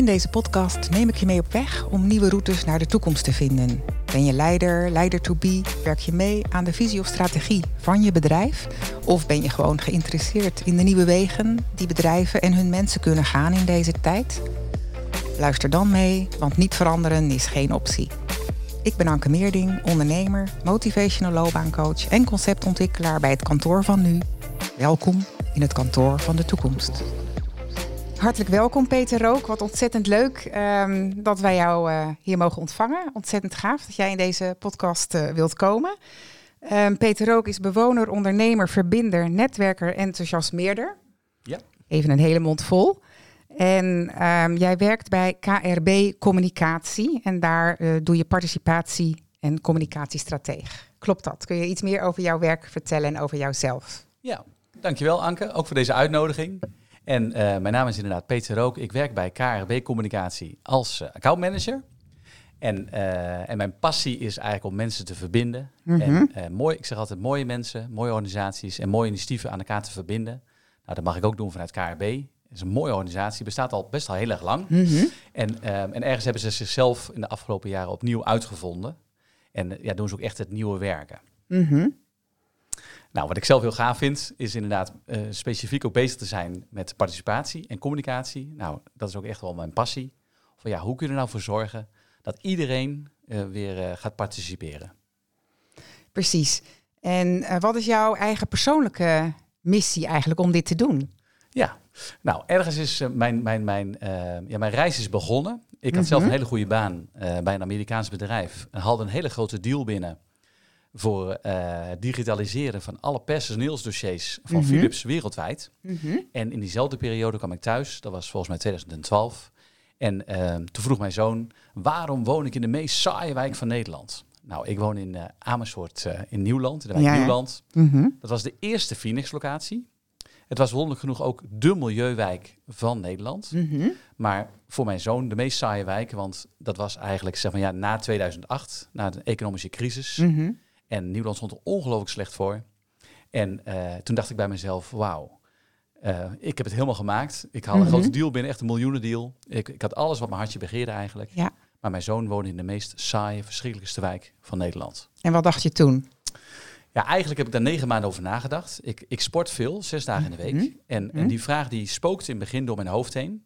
In deze podcast neem ik je mee op weg om nieuwe routes naar de toekomst te vinden. Ben je leider, leider to be? Werk je mee aan de visie of strategie van je bedrijf? Of ben je gewoon geïnteresseerd in de nieuwe wegen die bedrijven en hun mensen kunnen gaan in deze tijd? Luister dan mee, want niet veranderen is geen optie. Ik ben Anke Meerding, ondernemer, motivational loopbaancoach en conceptontwikkelaar bij het kantoor van nu. Welkom in het kantoor van de toekomst. Hartelijk welkom Peter Rook. Wat ontzettend leuk ehm, dat wij jou uh, hier mogen ontvangen. Ontzettend gaaf dat jij in deze podcast uh, wilt komen. Um, Peter Rook is bewoner, ondernemer, verbinder, netwerker, enthousiasmeerder. Ja. Even een hele mond vol. En um, jij werkt bij KRB Communicatie en daar uh, doe je participatie en communicatiestrateeg. Klopt dat? Kun je iets meer over jouw werk vertellen en over jouzelf? Ja, dankjewel Anke, ook voor deze uitnodiging. En uh, mijn naam is inderdaad Peter Rook. Ik werk bij KRB Communicatie als uh, accountmanager. En, uh, en mijn passie is eigenlijk om mensen te verbinden. Mm -hmm. En mooi, ik zeg altijd mooie mensen, mooie organisaties en mooie initiatieven aan elkaar te verbinden. Nou, dat mag ik ook doen vanuit KRB. Het is een mooie organisatie, bestaat al best al heel erg lang. Mm -hmm. en, en ergens hebben ze zichzelf in de afgelopen jaren opnieuw uitgevonden. En ja, doen ze ook echt het nieuwe werken. Mm -hmm. Nou, wat ik zelf heel gaaf vind, is inderdaad uh, specifiek ook bezig te zijn met participatie en communicatie. Nou, dat is ook echt wel mijn passie. Van ja, hoe kun je er nou voor zorgen dat iedereen uh, weer uh, gaat participeren? Precies. En wat is jouw eigen persoonlijke missie eigenlijk om dit te doen? Ja, nou, ergens is mijn, mijn, mijn, ja, mijn reis is begonnen. Ik had mm -hmm. zelf een hele goede baan bij een Amerikaans bedrijf en had een hele grote deal binnen voor uh, digitaliseren van alle personeelsdossiers van mm -hmm. Philips wereldwijd. Mm -hmm. En in diezelfde periode kwam ik thuis, dat was volgens mij 2012. En uh, toen vroeg mijn zoon, waarom woon ik in de meest saaie wijk van Nederland? Nou, ik woon in uh, Amersfoort in Nieuwland, in de wijk ja, Nieuwland. Ja. Mm -hmm. Dat was de eerste Phoenix-locatie. Het was wonderlijk genoeg ook de milieuwijk van Nederland. Mhm. Maar voor mijn zoon de meest saaie wijk, want dat was eigenlijk zeg maar ja, na 2008, na de economische crisis. Mhm. En Nieuwland stond er ongelooflijk slecht voor. En uh, toen dacht ik bij mezelf, wauw, uh, ik heb het helemaal gemaakt. Ik haal een Mhm. grote deal binnen, echt een miljoenendeal. Ik, ik had alles wat mijn hartje begeerde eigenlijk. Ja. Maar mijn zoon woonde in de meest saaie, verschrikkelijkste wijk van Nederland. En wat dacht je toen? Ja, eigenlijk heb ik daar negen maanden over nagedacht. Ik, ik sport veel, zes dagen in de week. Mhm. En, Mhm. en die vraag die spookte in het begin door mijn hoofd heen.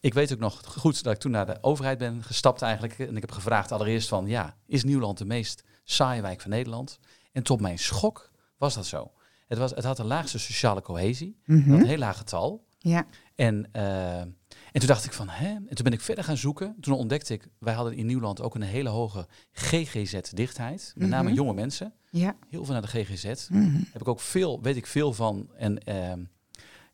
Ik weet ook nog goed dat ik toen naar de overheid ben gestapt eigenlijk. En ik heb gevraagd allereerst van, ja, is Nieuwland de meest saaie wijk van Nederland? En tot mijn schok was dat zo. Het, was, het had de laagste sociale cohesie, Mhm. een heel laag getal. Ja. En, uh, en toen dacht ik van, hè? En toen ben ik verder gaan zoeken. Toen ontdekte ik, wij hadden in Nieuwland ook een hele hoge GGZ-dichtheid. Met name Mhm. jonge mensen. Ja. Heel veel naar de GGZ. Mhm. Heb ik ook veel, weet ik veel van. En uh,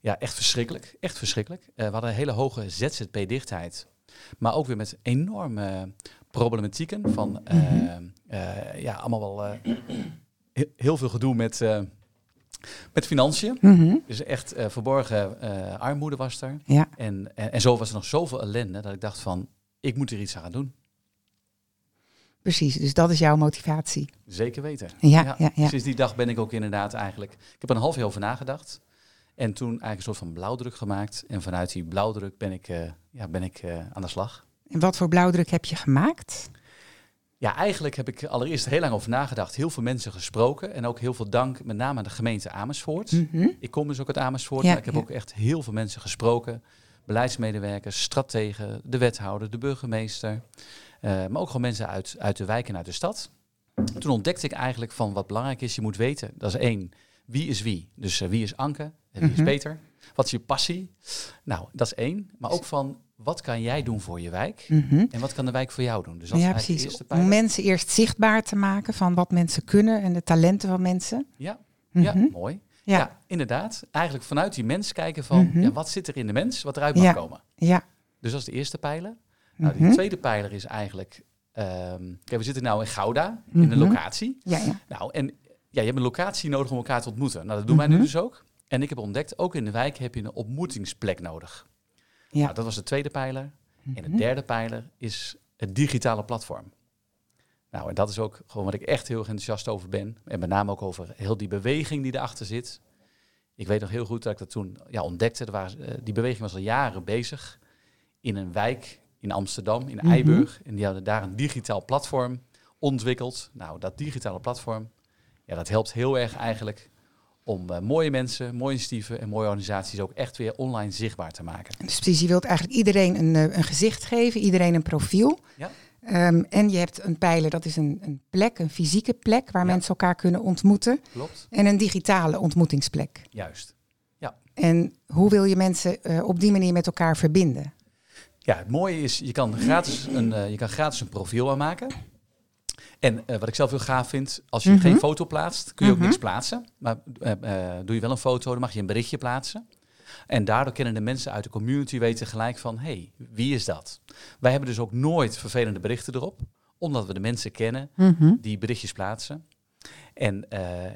ja, echt verschrikkelijk. Echt verschrikkelijk. Uh, we hadden een hele hoge ZZP-dichtheid. Maar ook weer met enorme problematieken van, uh, Mhm. ja, allemaal wel heel, heel veel gedoe met, met financiën. Mhm. Dus echt verborgen armoede was er. Ja. En, en, en, zo was er nog zoveel ellende dat ik dacht van, ik moet er iets aan gaan doen. Precies, dus dat is jouw motivatie. Zeker weten. Ja, ja. ja, ja. Sinds die dag ben ik ook inderdaad eigenlijk... Ik heb er een half jaar over nagedacht. En toen eigenlijk een soort van blauwdruk gemaakt. En vanuit die blauwdruk ben ik, uh, ja, ben ik uh, aan de slag. En wat voor blauwdruk heb je gemaakt? Ja, eigenlijk heb ik allereerst heel lang over nagedacht. Heel veel mensen gesproken. En ook heel veel dank met name aan de gemeente Amersfoort. Mm -hmm. Ik kom dus ook uit Amersfoort. Ja, maar ik heb ja. ook echt heel veel mensen gesproken. Beleidsmedewerkers, strategen, de wethouder, de burgemeester. Uh, maar ook gewoon mensen uit, uit de wijk en uit de stad. Toen ontdekte ik eigenlijk van wat belangrijk is. Je moet weten, dat is één, wie is wie? Dus uh, wie is Anke en wie Mhm. is Peter? Wat is je passie? Nou, dat is één. Maar ook van, wat kan jij doen voor je wijk? Mm -hmm. En wat kan de wijk voor jou doen? Dus dat ja, is precies. De eerste Om mensen eerst zichtbaar te maken van wat mensen kunnen en de talenten van mensen. Ja, Mhm. ja mooi. Ja. Ja. inderdaad. Eigenlijk vanuit die mens kijken van, Mhm. ja, wat zit er in de mens, wat eruit mag Ja. komen. Ja. Dus dat is de eerste pijler. Nou, die Mhm. tweede pijler is eigenlijk... ehm, kijk, we zitten nu in Gouda, in een Mhm. locatie. Ja, ja. Nou, en ja, je hebt een locatie nodig om elkaar te ontmoeten. Nou, dat doen wij Mhm. nu dus ook. En ik heb ontdekt, ook in de wijk heb je een ontmoetingsplek nodig. Ja. Nou, dat was de tweede pijler. En de Mhm. derde pijler is het digitale platform. Nou, en dat is ook gewoon wat ik echt heel enthousiast over ben. En met name ook over heel die beweging die erachter zit. Ik weet nog heel goed dat ik dat toen ja, ontdekte. Er waren, eh, die beweging was al jaren bezig. in een wijk in Amsterdam, in Mhm. Eiburg. En die hadden daar een digitaal platform ontwikkeld. Nou, dat digitale platform, ja, dat helpt heel erg eigenlijk om eh, mooie mensen, mooie initiatieven en mooie organisaties ook echt weer online zichtbaar te maken. Dus precies, je wilt eigenlijk iedereen een, eh, een gezicht geven, iedereen een profiel. Ja. Ehm, en je hebt een pijler, dat is een, een plek, een fysieke plek waar Ja. mensen elkaar kunnen ontmoeten. Klopt? En een digitale ontmoetingsplek. Juist. En hoe wil je mensen eh, op die manier met elkaar verbinden? Ja, het mooie is, je kan gratis een, eh, je kan gratis een profiel aanmaken. En eh, wat ik zelf heel gaaf vind, als je Mhm. geen foto plaatst, kun je ook Mhm. niks plaatsen. Maar eh, eh, doe je wel een foto, dan mag je een berichtje plaatsen. En daardoor kunnen de mensen uit de community weten gelijk van, hey, wie is dat? Wij hebben dus ook nooit vervelende berichten erop, omdat we de mensen kennen die berichtjes plaatsen. En,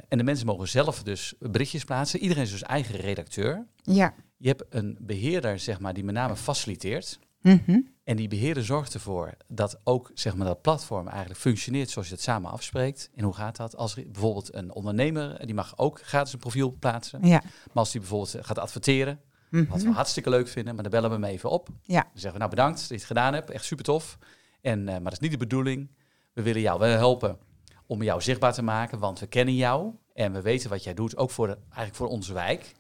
en de mensen mogen zelf dus berichtjes plaatsen. Iedereen is dus eigen redacteur. Ja. Je hebt een beheerder, zeg maar, die met name faciliteert. Mhm. En die beheerder zorgt ervoor dat ook zeg maar, dat platform eigenlijk functioneert zoals je het samen afspreekt. En hoe gaat dat? Als er bijvoorbeeld een ondernemer, eh, die mag ook gratis een profiel plaatsen. Ja. Maar als die bijvoorbeeld gaat adverteren, Mhm. wat we hartstikke leuk vinden, maar dan bellen we hem even op. Ja. Dan zeggen we, nou bedankt dat je het gedaan hebt, echt super tof. En, eh, maar dat is niet de bedoeling. We willen jou wel helpen om jou zichtbaar te maken, want we kennen jou en we weten wat jij doet, ook voor de, eigenlijk voor onze wijk.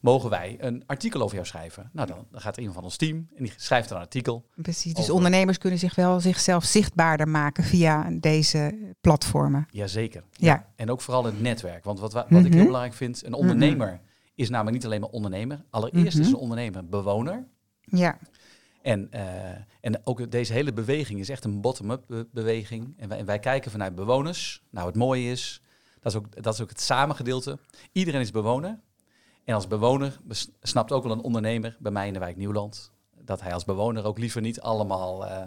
Mogen wij een artikel over jou schrijven? Nou, dan, dan gaat iemand van ons team en die schrijft een artikel. Precies, dus Over- ondernemers kunnen zich wel zichzelf zichtbaarder maken via deze platformen. Jazeker. Ja. En ook vooral het netwerk. Want wat, wa- wat ik Mhm. heel belangrijk vind, een ondernemer is namelijk niet alleen maar ondernemer. Allereerst Mhm. is een ondernemer een bewoner. Ja. En, eh, en ook deze hele beweging is echt een bottom-up be- beweging. En wij, en wij kijken vanuit bewoners. Nou, het mooie is, dat is ook, dat is ook het samengedeelte. Iedereen is bewoner. En als bewoner snapt ook wel een ondernemer bij mij in de wijk Nieuwland... dat hij als bewoner ook liever niet allemaal eh,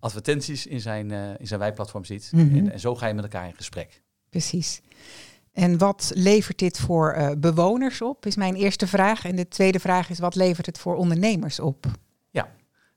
advertenties in zijn, eh, in zijn wijkplatform ziet. Mhm. en, en zo ga je met elkaar in gesprek. Precies. En wat levert dit voor eh, bewoners op, is mijn eerste vraag. En de tweede vraag is, wat levert het voor ondernemers op?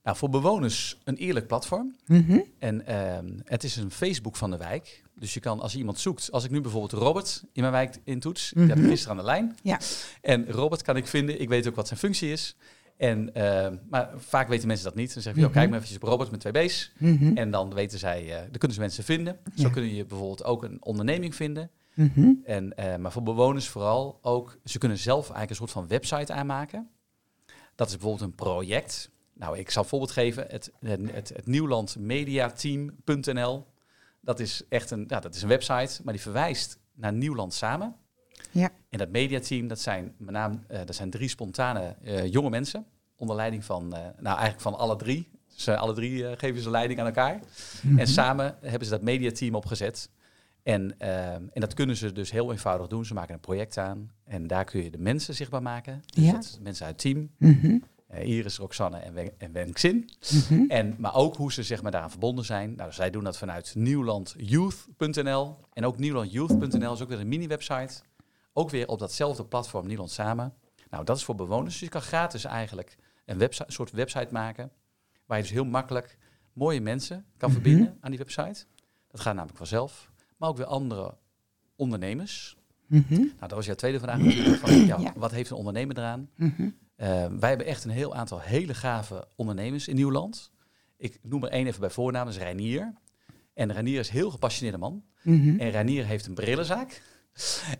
Nou, voor bewoners een eerlijk platform. Mhm. En ehm, het is een Facebook van de wijk. Dus je kan, als je iemand zoekt, als ik nu bijvoorbeeld Robert in mijn wijk intoets, die heb ik Mhm. gisteren aan de lijn. Ja. En Robert kan ik vinden, ik weet ook wat zijn functie is. En, ehm, maar vaak weten mensen dat niet. Dan zeggen we, Mhm. "Yo, kijk maar eventjes op Robert met twee B's. Mhm. En dan weten zij, eh dan kunnen ze mensen vinden. Zo kunnen je bijvoorbeeld ook een onderneming vinden. Mhm. En, eh, maar voor bewoners vooral ook, ze kunnen zelf eigenlijk een soort van website aanmaken. Dat is bijvoorbeeld een project. Nou, ik zal een voorbeeld geven. Het, het, het, het nieuwlandmediateam.nl. Dat is echt een, ja, dat is een website, maar die verwijst naar Nieuwland Samen. Ja. En dat mediateam, dat zijn met name eh, dat zijn drie spontane eh, jonge mensen. Onder leiding van, eh, nou eigenlijk van alle drie. Ze alle drie geven ze leiding aan elkaar. Mhm. En samen hebben ze dat mediateam opgezet. En, eh, en dat kunnen ze dus heel eenvoudig doen. Ze maken een project aan en daar kun je de mensen zichtbaar maken. Dus Ja. mensen uit het team. Mhm. Eh, Iris, Roxanne en, Wen en. Mhm. En, maar ook hoe ze zeg maar, daaraan verbonden zijn. Nou, zij doen dat vanuit nieuwlandyouth.nl. En ook nieuwlandyouth.nl is ook weer een mini-website. Ook weer op datzelfde platform Nieuwland Samen. Nou, dat is voor bewoners. Dus je kan gratis eigenlijk een, website, soort website maken. Waar je dus heel makkelijk mooie mensen kan Mhm. verbinden aan die website. Dat gaat namelijk vanzelf. Maar ook weer andere ondernemers. Mhm. Nou, dat was jouw tweede vraag natuurlijk. Van, ja, Ja. Wat heeft een ondernemer eraan? Eh, wij hebben echt een heel aantal hele gave ondernemers in Nieuwland. Ik noem er één even bij voornaam, dat is Reinier. En Reinier is een heel gepassioneerde man. Mhm. En Reinier heeft een brillenzaak.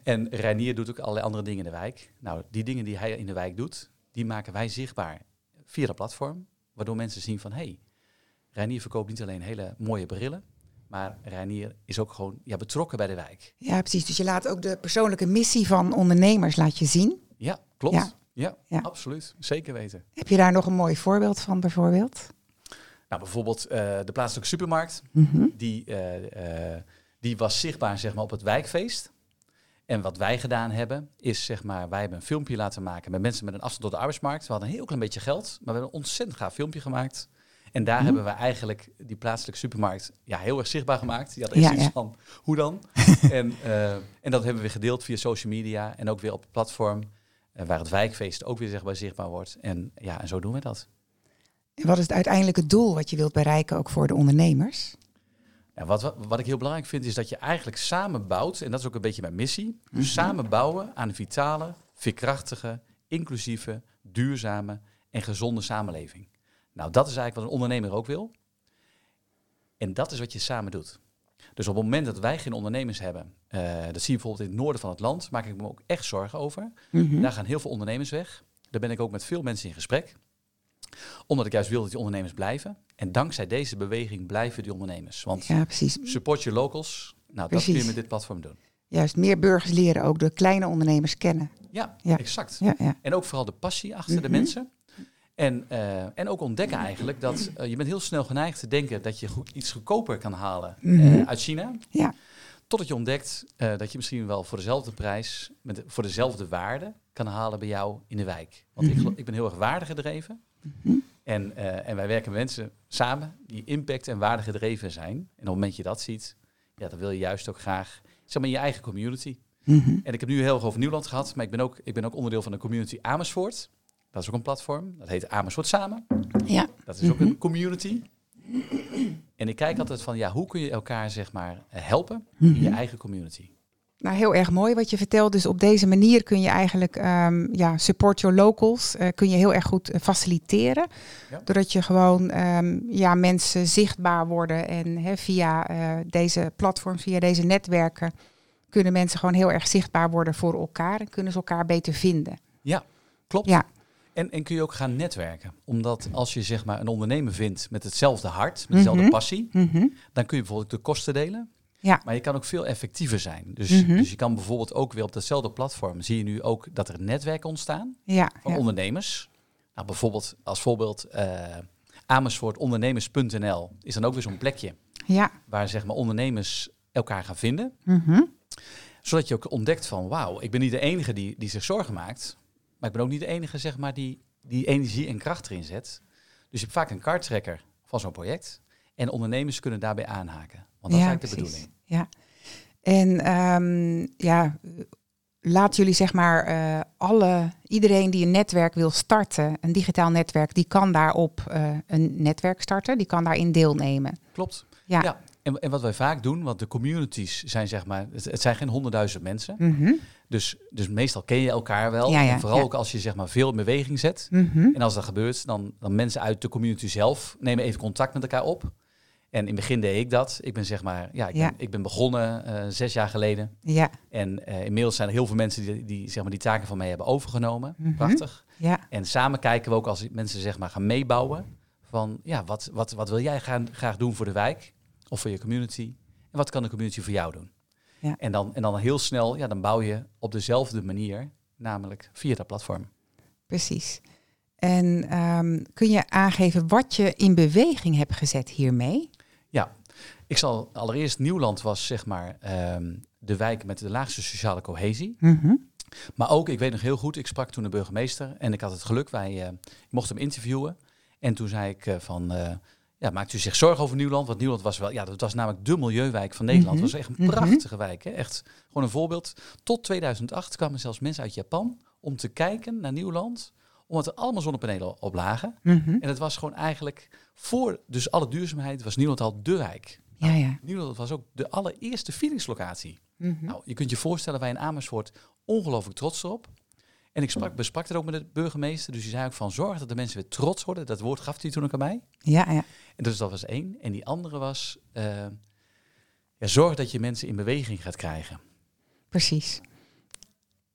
En Reinier doet ook allerlei andere dingen in de wijk. Nou, die dingen die hij in de wijk doet, die maken wij zichtbaar via dat platform. Waardoor mensen zien van, hé, hey, Reinier verkoopt niet alleen hele mooie brillen. Maar Reinier is ook gewoon ja, betrokken bij de wijk. Ja, precies. Dus je laat ook de persoonlijke missie van ondernemers laat je zien. Ja, klopt. Ja. Ja, Ja. absoluut. Zeker weten. Heb je daar nog een mooi voorbeeld van bijvoorbeeld? Nou, bijvoorbeeld eh, de plaatselijke supermarkt. Mhm. die, eh, eh, die was zichtbaar zeg maar, op het wijkfeest. En wat wij gedaan hebben, is zeg maar, wij hebben een filmpje laten maken met mensen met een afstand tot de arbeidsmarkt. We hadden een heel klein beetje geld, maar we hebben een ontzettend gaaf filmpje gemaakt. En daar Mhm. hebben we eigenlijk die plaatselijke supermarkt ja, heel erg zichtbaar gemaakt. Die had Ja, iets ja. van, hoe dan? en, en dat hebben we gedeeld via social media en ook weer op het platform waar het wijkfeest ook weer maar, zichtbaar wordt. En ja, en zo doen we dat. En wat is het uiteindelijke doel wat je wilt bereiken ook voor de ondernemers? Ja, wat, wat, wat ik heel belangrijk vind, is dat je eigenlijk samen bouwt, en dat is ook een beetje mijn missie, dus samen bouwen aan een vitale, veerkrachtige, inclusieve, duurzame en gezonde samenleving. Nou, dat is eigenlijk wat een ondernemer ook wil. En dat is wat je samen doet. Dus op het moment dat wij geen ondernemers hebben, eh, dat zie je bijvoorbeeld in het noorden van het land, maak ik me ook echt zorgen over. Mhm. Daar gaan heel veel ondernemers weg. Daar ben ik ook met veel mensen in gesprek. Omdat ik juist wil dat die ondernemers blijven. En dankzij deze beweging blijven die ondernemers. Want Ja, precies. support your locals. Nou, dat kun je met dit platform doen. Juist meer burgers leren ook de kleine ondernemers kennen. Ja, Ja. exact. Ja, ja. En ook vooral de passie achter de Mhm. mensen. En, eh, en ook ontdekken eigenlijk dat eh, je bent heel snel geneigd te denken dat je goed, iets goedkoper kan halen eh, Mhm. uit China. Ja. Totdat je ontdekt dat je misschien wel voor dezelfde prijs, met, voor dezelfde waarde kan halen bij jou in de wijk. Want ik, Mhm. ik ben heel erg waardegedreven. Mhm. En, en wij werken met mensen samen die impact en waardegedreven zijn. En op het moment dat je dat ziet, ja, dan wil je juist ook graag zeg maar, in je eigen community. Mhm. En ik heb nu heel erg over Nieuwland gehad, maar ik ben ook, ik ben ook onderdeel van de community Amersfoort. Dat is ook een platform. Dat heet Amersfoort Samen. Ja. Dat is ook Mhm. een community. En ik kijk altijd van, ja, hoe kun je elkaar zeg maar helpen Mhm. in je eigen community? Nou, heel erg mooi wat je vertelt. Dus op deze manier kun je eigenlijk ehm, ja, support your locals. eh, kun je heel erg goed eh, faciliteren. Ja. Doordat je gewoon ehm, ja, mensen zichtbaar worden. En via eh, deze platforms, via deze netwerken, kunnen mensen gewoon heel erg zichtbaar worden voor elkaar. En kunnen ze elkaar beter vinden. Klopt. Ja. En, en kun je ook gaan netwerken. Omdat als je zeg maar een ondernemer vindt met hetzelfde hart, met dezelfde Mhm. passie, Mhm. dan kun je bijvoorbeeld de kosten delen. Ja. Maar je kan ook veel effectiever zijn. Dus, Mhm. dus je kan bijvoorbeeld ook weer op datzelfde platform, zie je nu ook dat er netwerken ontstaan. Ja, van ja. ondernemers. Nou, bijvoorbeeld als voorbeeld eh Amersfoortondernemers.nl is dan ook weer zo'n plekje ja. waar zeg maar ondernemers elkaar gaan vinden. Zodat je ook ontdekt van wauw, ik ben niet de enige die, die zich zorgen maakt. Maar ik ben ook niet de enige zeg maar, die, die energie en kracht erin zet. Dus je hebt vaak een karttrekker van zo'n project. En ondernemers kunnen daarbij aanhaken. Want dat is Ja, eigenlijk de precies. bedoeling. Ja. En ehm, ja, laat jullie zeg maar eh, alle, iedereen die een netwerk wil starten, een digitaal netwerk, die kan daarop eh, een netwerk starten, die kan daarin deelnemen. Klopt. Ja. Ja. En, en wat wij vaak doen, want de communities zijn zeg maar, het, het zijn geen honderdduizend mensen. Mhm. Dus, dus meestal ken je elkaar wel. Ja, ja, en vooral ja. ook als je zeg maar veel in beweging zet. Mhm. En als dat gebeurt, dan, dan mensen uit de community zelf nemen even contact met elkaar op. En in het begin deed ik dat. Ik ben zeg maar, ja, ik, Ja. Ben, ik ben begonnen eh, zes jaar geleden. Ja, En eh, inmiddels zijn er heel veel mensen die, die, zeg maar, die taken van mij hebben overgenomen. Mhm. Prachtig. ja, En samen kijken we ook als mensen zeg maar gaan meebouwen. Van ja, wat, wat, wat wil jij gaan, graag doen voor de wijk of voor je community? En wat kan de community voor jou doen? Ja. En, dan, en dan heel snel, ja, dan bouw je op dezelfde manier, namelijk via dat platform. precies. En ehm, kun je aangeven wat je in beweging hebt gezet hiermee? Ja, ik zal allereerst Nieuwland was zeg maar ehm, de wijk met de laagste sociale cohesie. Mhm. Maar ook, ik weet nog heel goed, ik sprak toen de burgemeester en ik had het geluk, wij, ik mocht hem interviewen. En toen zei ik eh, van, eh, ja, maakt u zich zorgen over Nieuwland? Want Nieuwland was wel, ja, dat was namelijk de milieuwijk van Nederland. Mhm. Het was echt een Mhm. prachtige wijk, hè? echt gewoon een voorbeeld. Tot 2008 kwamen zelfs mensen uit Japan om te kijken naar Nieuwland, omdat er allemaal zonnepanelen op lagen. Mhm. En het was gewoon eigenlijk, voor dus alle duurzaamheid, was Nieuwland al de wijk. Ja, ja. Nieuwland was ook de allereerste feelingslocatie. Mhm. Nou, je kunt je voorstellen, wij in Amersfoort ongelooflijk trots erop. En ik sprak, besprak het ook met de burgemeester. Dus die zei ook van zorg dat de mensen weer trots worden. Dat woord gaf hij toen ook aan mij. Ja, ja. En dus dat was één. En die andere was eh, ja, zorg dat je mensen in beweging gaat krijgen. Precies.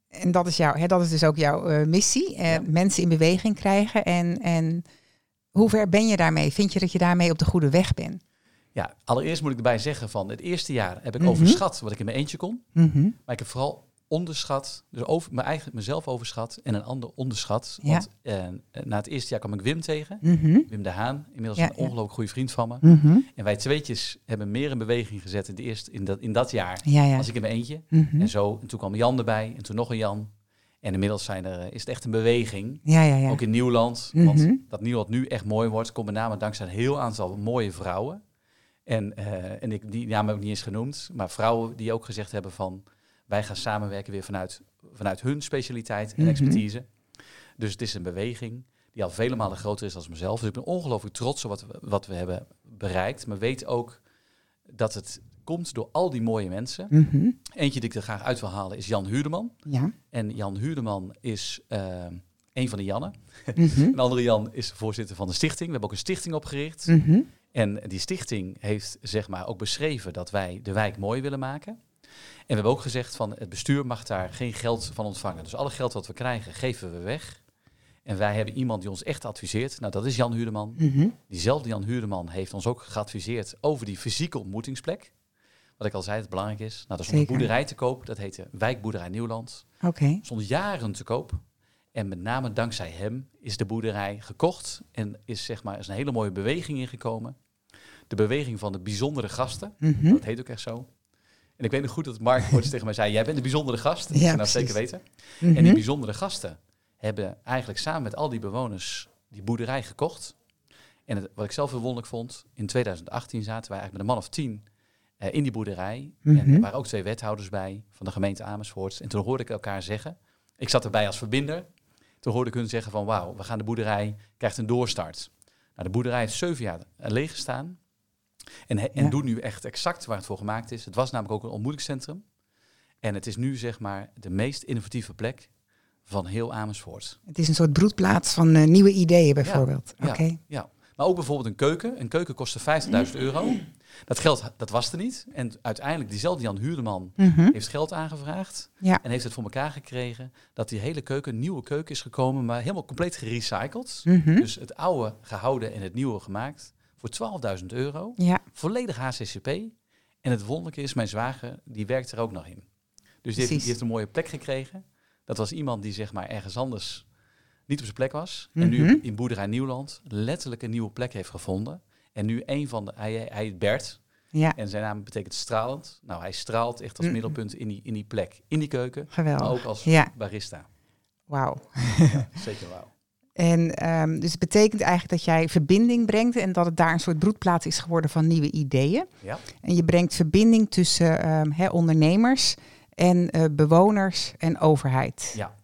En dat is, jouw, hè, dat is dus ook jouw eh, missie. eh, Ja. Mensen in beweging krijgen. En, en hoe ver ben je daarmee? Vind je dat je daarmee op de goede weg bent? Ja, allereerst moet ik erbij zeggen van het eerste jaar heb ik Mhm. overschat wat ik in mijn eentje kon. Mhm. Maar ik heb vooral onderschat, dus over, mijn eigen, mezelf overschat en een ander onderschat. Ja. Want eh, na het eerste jaar kwam ik Wim tegen. Mhm. Wim de Haan, inmiddels Ja, een ja. ongelooflijk goede vriend van me. Mhm. En wij tweetjes hebben meer in beweging gezet in, de eerste, in, dat, in dat jaar Ja, ja. als ik in mijn eentje. Mhm. En zo, en toen kwam Jan erbij en toen nog een Jan. En inmiddels zijn er, is het echt een beweging. Ja, ja, ja. Ook in Nieuwland. Want dat Nieuwland nu echt mooi wordt, komt met name dankzij een heel aantal mooie vrouwen. En, eh, en ik, die namen heb ik niet eens genoemd. Maar vrouwen die ook gezegd hebben van... wij gaan samenwerken weer vanuit, vanuit hun specialiteit en Mhm. expertise. Dus het is een beweging die al vele malen groter is dan mezelf. Dus ik ben ongelooflijk trots op wat we, wat we hebben bereikt. Maar weet ook dat het komt door al die mooie mensen. Mhm. Eentje die ik er graag uit wil halen is Jan Huurdeman. Ja. En Jan Huurdeman is, eh, een van de Jannen. Mhm. Een andere Jan is voorzitter van de stichting. We hebben ook een stichting opgericht. En die stichting heeft zeg maar ook beschreven dat wij de wijk mooi willen maken. En we hebben ook gezegd van het bestuur mag daar geen geld van ontvangen. Dus alle geld wat we krijgen, geven we weg. En wij hebben iemand die ons echt adviseert. Nou, dat is Jan Huurdeman. Mhm. Diezelfde Jan Huurdeman heeft ons ook geadviseerd over die fysieke ontmoetingsplek. Wat ik al zei, het belangrijk is. Nou, dat is een boerderij te koop. Dat heette Wijkboerderij Nieuwland. Oké. Stond jaren te koop. En met name dankzij hem is de boerderij gekocht. En is, zeg maar, is een hele mooie beweging ingekomen. De beweging van de bijzondere gasten. Mhm. Dat heet ook echt zo. En ik weet nog goed dat Mark ooit tegen mij zei... jij bent een bijzondere gast. Dat Ja, nou precies. zeker weten. Mhm. En die bijzondere gasten hebben eigenlijk samen met al die bewoners die boerderij gekocht. En het, wat ik zelf heel wonderlijk vond, in 2018 zaten wij eigenlijk met een man of tien eh, in die boerderij. En Mhm. er waren ook twee wethouders bij van de gemeente Amersfoort. En toen hoorde ik elkaar zeggen, ik zat erbij als verbinder. Toen hoorde ik hun zeggen van wauw, we gaan de boerderij, krijgt een doorstart. Nou, de boerderij heeft zeven jaar leeg gestaan. En, en Ja. doet nu echt exact waar het voor gemaakt is. Het was namelijk ook een ontmoetingscentrum. En het is nu zeg maar de meest innovatieve plek van heel Amersfoort. Het is een soort broedplaats van eh, nieuwe ideeën bijvoorbeeld. Ja, Oké. Ja, maar ook bijvoorbeeld een keuken. Een keuken kostte 50.000 euro. Dat geld, dat was er niet. En uiteindelijk, diezelfde Jan Huurdeman Mhm. heeft geld aangevraagd. Ja. En heeft het voor elkaar gekregen dat die hele keuken, een nieuwe keuken is gekomen, maar helemaal compleet gerecycled. Mhm. Dus het oude gehouden en het nieuwe gemaakt voor 12.000 euro. Ja. Volledig HCCP. En het wonderlijke is, mijn zwager, die werkt er ook nog in. Dus die heeft, Precies. die heeft een mooie plek gekregen. Dat was iemand die zeg maar ergens anders niet op zijn plek was. En Mhm. nu in Boerderij Nieuwland letterlijk een nieuwe plek heeft gevonden. En nu een van de, hij, hij heet Bert. Ja. En zijn naam betekent stralend. Nou, hij straalt echt als Mm. middelpunt in die, in die plek. In die keuken, Geweldig. maar ook als Ja. barista. Wauw. Ja, zeker wauw. En ehm, dus het betekent eigenlijk dat jij verbinding brengt en dat het daar een soort broedplaats is geworden van nieuwe ideeën. Ja. En je brengt verbinding tussen ehm, ondernemers en eh, bewoners en overheid. Ja.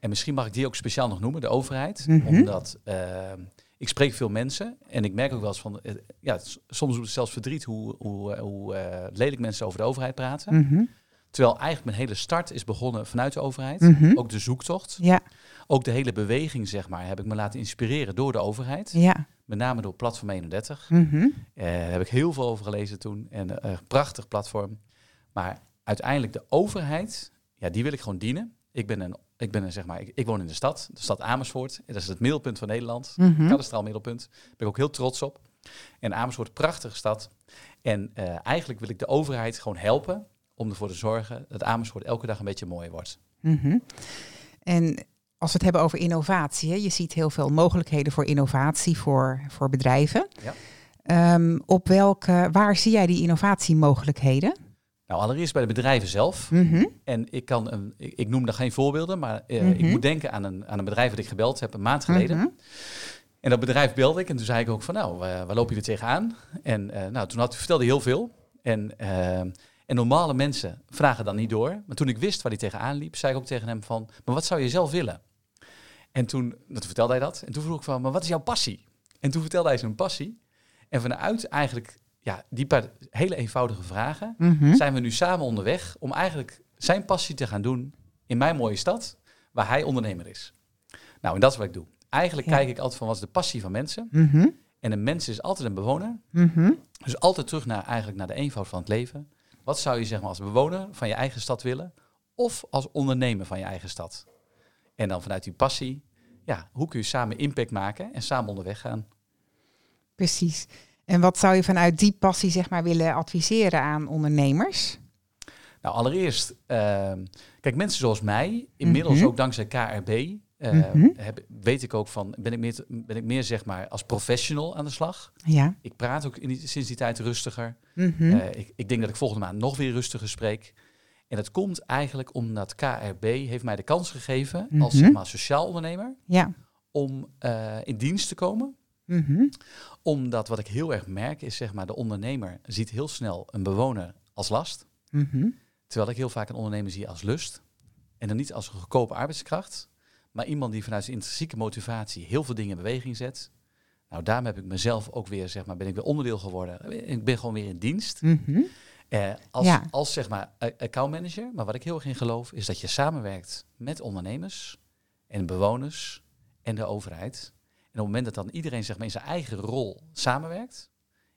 En misschien mag ik die ook speciaal nog noemen, de overheid. Mhm. Omdat eh, ik spreek veel mensen en ik merk ook wel eens van, eh, ja, soms doet het zelfs verdriet hoe, hoe, eh, hoe lelijk mensen over de overheid praten. Mhm. Terwijl eigenlijk mijn hele start is begonnen vanuit de overheid. Mhm. Ook de zoektocht. Ja, Ook de hele beweging, zeg maar, heb ik me laten inspireren door de overheid. ja. Met name door Platform 31. Mhm. Eh, daar heb ik heel veel over gelezen toen. En eh, een prachtig platform. Maar uiteindelijk de overheid, ja, die wil ik gewoon dienen. Ik ben een, ik ben een zeg maar, ik, ik woon in de stad, de stad Amersfoort. En dat is het middelpunt van Nederland. Mhm. Kadastraal middelpunt. Daar ben ik ook heel trots op. En Amersfoort, prachtige stad. En eh, eigenlijk wil ik de overheid gewoon helpen om ervoor te zorgen dat Amersfoort elke dag een beetje mooier wordt. Mhm. En als we het hebben over innovatie, hè, je ziet heel veel mogelijkheden voor innovatie voor, voor bedrijven. Ja. Ehm, op welke, waar zie jij die innovatiemogelijkheden? Nou, allereerst bij de bedrijven zelf. Mhm. En ik, kan een, ik, ik noem daar geen voorbeelden, maar eh, Mhm. ik moet denken aan een, aan een bedrijf dat ik gebeld heb een maand geleden. Mhm. En dat bedrijf belde ik en toen zei ik ook van nou, waar loop je er tegenaan? En eh, nou, toen had, vertelde hij heel veel. En, eh, en normale mensen vragen dan niet door. Maar toen ik wist waar hij tegenaan liep, zei ik ook tegen hem van, maar wat zou je zelf willen? En toen, toen vertelde hij dat. En toen vroeg ik van, maar wat is jouw passie? En toen vertelde hij zijn passie. En vanuit eigenlijk ja, die paar hele eenvoudige vragen Mhm. zijn we nu samen onderweg om eigenlijk zijn passie te gaan doen in mijn mooie stad, waar hij ondernemer is. Nou, en dat is wat ik doe. Eigenlijk Ja. kijk ik altijd van wat is de passie van mensen. Mhm. En een mens is altijd een bewoner. Mhm. Dus altijd terug naar, eigenlijk naar de eenvoud van het leven. Wat zou je zeg maar, als bewoner van je eigen stad willen? Of als ondernemer van je eigen stad? En dan vanuit die passie, ja, hoe kun je samen impact maken en samen onderweg gaan? Precies. En wat zou je vanuit die passie zeg maar willen adviseren aan ondernemers? Nou, allereerst, ehm, kijk, mensen zoals mij, inmiddels Mhm. ook dankzij KRB, Mhm. heb, weet ik ook van, ben ik, meer, ben ik meer zeg maar als professional aan de slag. Ja. Ik praat ook in die- sinds die tijd rustiger. Mhm. Eh, ik, ik denk dat ik volgende maand nog weer rustiger spreek. En dat komt eigenlijk omdat KRB heeft mij de kans gegeven als Mhm. zeg maar, sociaal ondernemer ja. om eh, in dienst te komen. Omdat wat ik heel erg merk is, zeg maar, de ondernemer ziet heel snel een bewoner als last. Terwijl ik heel vaak een ondernemer zie als lust. En dan niet als een goedkope arbeidskracht. Maar iemand die vanuit zijn intrinsieke motivatie heel veel dingen in beweging zet. Nou, daarom heb ik mezelf ook weer, zeg maar, ben ik weer onderdeel geworden. Ik ben gewoon weer in dienst. Mhm. Eh, als, Ja. als, zeg maar, accountmanager. Maar wat ik heel erg in geloof, is dat je samenwerkt met ondernemers en bewoners. en de overheid. En op het moment dat dan iedereen zeg maar, in zijn eigen rol samenwerkt,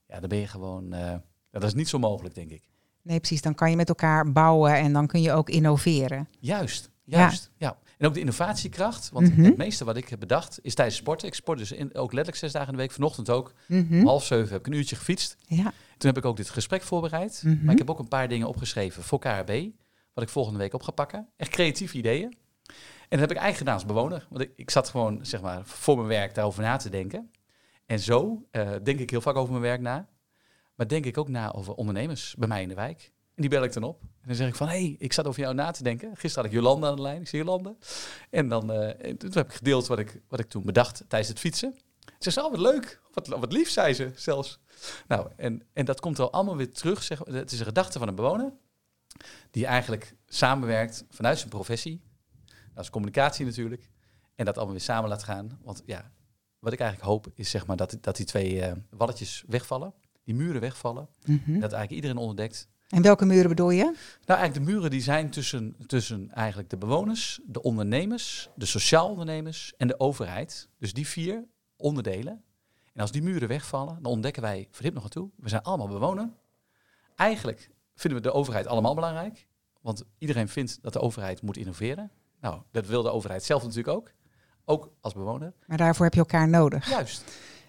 ja, dan ben je gewoon. eh, dat is niet zo mogelijk, denk ik. Nee, precies. Dan kan je met elkaar bouwen en dan kun je ook innoveren. Juist, juist. Ja. En ook de innovatiekracht. Want Mhm. het meeste wat ik heb bedacht is tijdens sporten. Ik sport dus in, ook letterlijk zes dagen in de week. Vanochtend ook. Om half zeven heb ik een uurtje gefietst. Ja. Toen heb ik ook dit gesprek voorbereid. Mhm. Maar ik heb ook een paar dingen opgeschreven voor KRB. Wat ik volgende week op ga pakken. Echt creatieve ideeën. En dat heb ik eigenlijk gedaan als bewoner. Want ik, ik zat gewoon zeg maar, voor mijn werk daarover na te denken. En zo eh, denk ik heel vaak over mijn werk na. Maar denk ik ook na over ondernemers bij mij in de wijk. En die bel ik dan op. En dan zeg ik van, hé, hey, ik zat over jou na te denken. Gisteren had ik Jolanda aan de lijn. Ik zie Jolanda. En dan eh, en toen heb ik gedeeld wat ik, wat ik toen bedacht tijdens het fietsen. Ze zei, oh, wat leuk. Wat, wat lief, zei ze zelfs. Nou, en, en dat komt al allemaal weer terug. Zeg, het is een gedachte van een bewoner. Die eigenlijk samenwerkt vanuit zijn professie. Dat is communicatie natuurlijk. En dat allemaal weer samen laat gaan. Want ja, wat ik eigenlijk hoop is zeg maar dat, dat die twee eh, walletjes wegvallen. Die muren wegvallen. En dat eigenlijk iedereen ontdekt. En welke muren bedoel je? Nou, eigenlijk de muren die zijn tussen, tussen eigenlijk de bewoners, de ondernemers, de sociaal ondernemers en de overheid. Dus die vier onderdelen. En als die muren wegvallen, dan ontdekken wij, verhip nog aan toe, we zijn allemaal bewoner. Eigenlijk vinden we de overheid allemaal belangrijk. Want iedereen vindt dat de overheid moet innoveren. Nou, dat wil de overheid zelf natuurlijk ook. Ook als bewoner. Maar daarvoor heb je elkaar nodig. Juist.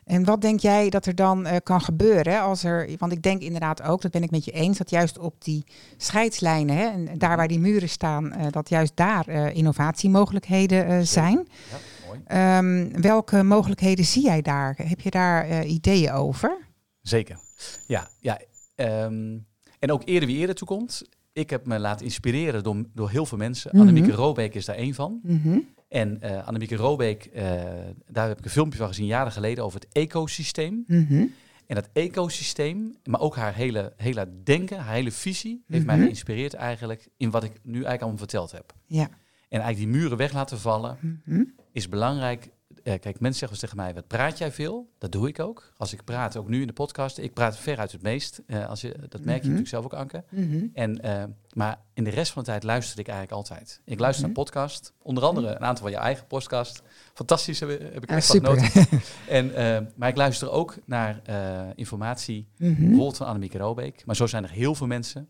En wat denk jij dat er dan eh, kan gebeuren als er, want ik denk inderdaad ook, dat ben ik met je eens, dat juist op die scheidslijnen hè, en daar waar die muren staan, eh, dat juist daar eh, innovatiemogelijkheden zijn. Ja, mooi. Ehm, welke mogelijkheden zie jij daar? Heb je daar ideeën over? Zeker. Ja, ja. ehm, en ook eerder wie eerder toekomt. Ik heb me laten inspireren door, door heel veel mensen. Mhm. Annemieke Robeek is daar één van. Mhm. En eh Annemieke Robeek, eh, daar heb ik een filmpje van gezien jaren geleden over het ecosysteem. Mhm. En dat ecosysteem, maar ook haar hele, hele denken, haar hele visie, heeft mij Mhm. geïnspireerd eigenlijk in wat ik nu eigenlijk allemaal verteld heb. Ja. En eigenlijk die muren weg laten vallen Mhm. is belangrijk. Eh, kijk, mensen zeggen tegen mij, wat praat jij veel? Dat doe ik ook. Als ik praat, ook nu in de podcast, ik praat veruit het meest. Eh, als je, dat merk je Mhm. natuurlijk zelf ook, Anke. Mhm. En, eh, maar in de rest van de tijd luister ik eigenlijk altijd. Ik luister Mhm. naar podcast, onder andere een aantal van je eigen podcast. Fantastisch heb, heb ik echt van super. genoten. En, eh, maar ik luister ook naar eh, informatie, bijvoorbeeld van Annemieke Robeek. Maar zo zijn er heel veel mensen.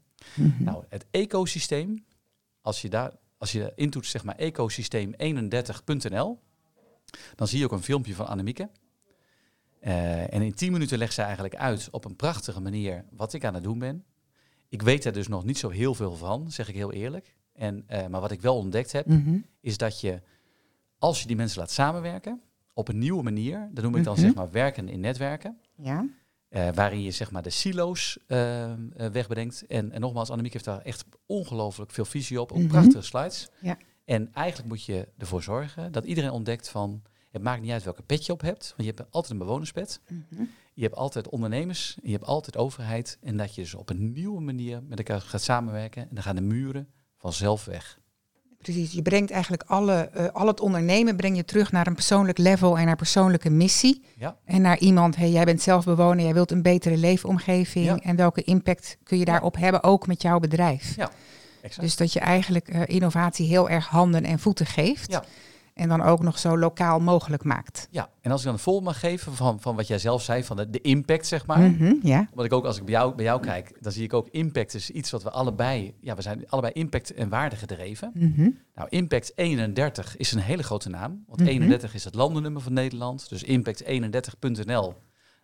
Nou, het ecosysteem, als je daar, als je intoetst zeg maar ecosysteem31.nl, dan zie je ook een filmpje van Annemieke. Eh, en in 10 minuten legt zij eigenlijk uit op een prachtige manier wat ik aan het doen ben. Ik weet er dus nog niet zo heel veel van, zeg ik heel eerlijk. En, eh, maar wat ik wel ontdekt heb, Mhm. is dat je, als je die mensen laat samenwerken, op een nieuwe manier, dat noem ik dan Mhm. zeg maar werken in netwerken, Ja. eh, waarin je zeg maar de silo's eh, wegbrengt. En, en nogmaals, Annemiek heeft daar echt ongelooflijk veel visie op. Ook Mhm. prachtige slides. Ja. En eigenlijk moet je ervoor zorgen dat iedereen ontdekt van... Het maakt niet uit welke pet je op hebt. Want je hebt altijd een bewonerspet. Mhm. Je hebt altijd ondernemers. Je hebt altijd overheid. En dat je dus op een nieuwe manier met elkaar gaat samenwerken. En dan gaan de muren vanzelf weg. Precies, je brengt eigenlijk alle, eh, al het ondernemen breng je terug naar een persoonlijk level en naar persoonlijke missie. Ja. En naar iemand, hey, jij bent zelf bewoner, jij wilt een betere leefomgeving. Ja. En welke impact kun je daarop hebben, ook met jouw bedrijf. Ja, exact. Dus dat je eigenlijk eh, innovatie heel erg handen en voeten geeft. Ja. En dan ook nog zo lokaal mogelijk maakt. Ja, en als ik dan een voorbeeld mag geven van, van wat jij zelf zei, van de, de impact zeg maar. Mhm, ja. Wat ik ook als ik bij jou, bij jou kijk, dan zie ik ook impact is iets wat we allebei, ja, we zijn allebei impact en waarde gedreven. Mhm. Nou, Impact 31 is een hele grote naam, want Mhm. 31 is het landennummer van Nederland. Dus impact31.nl,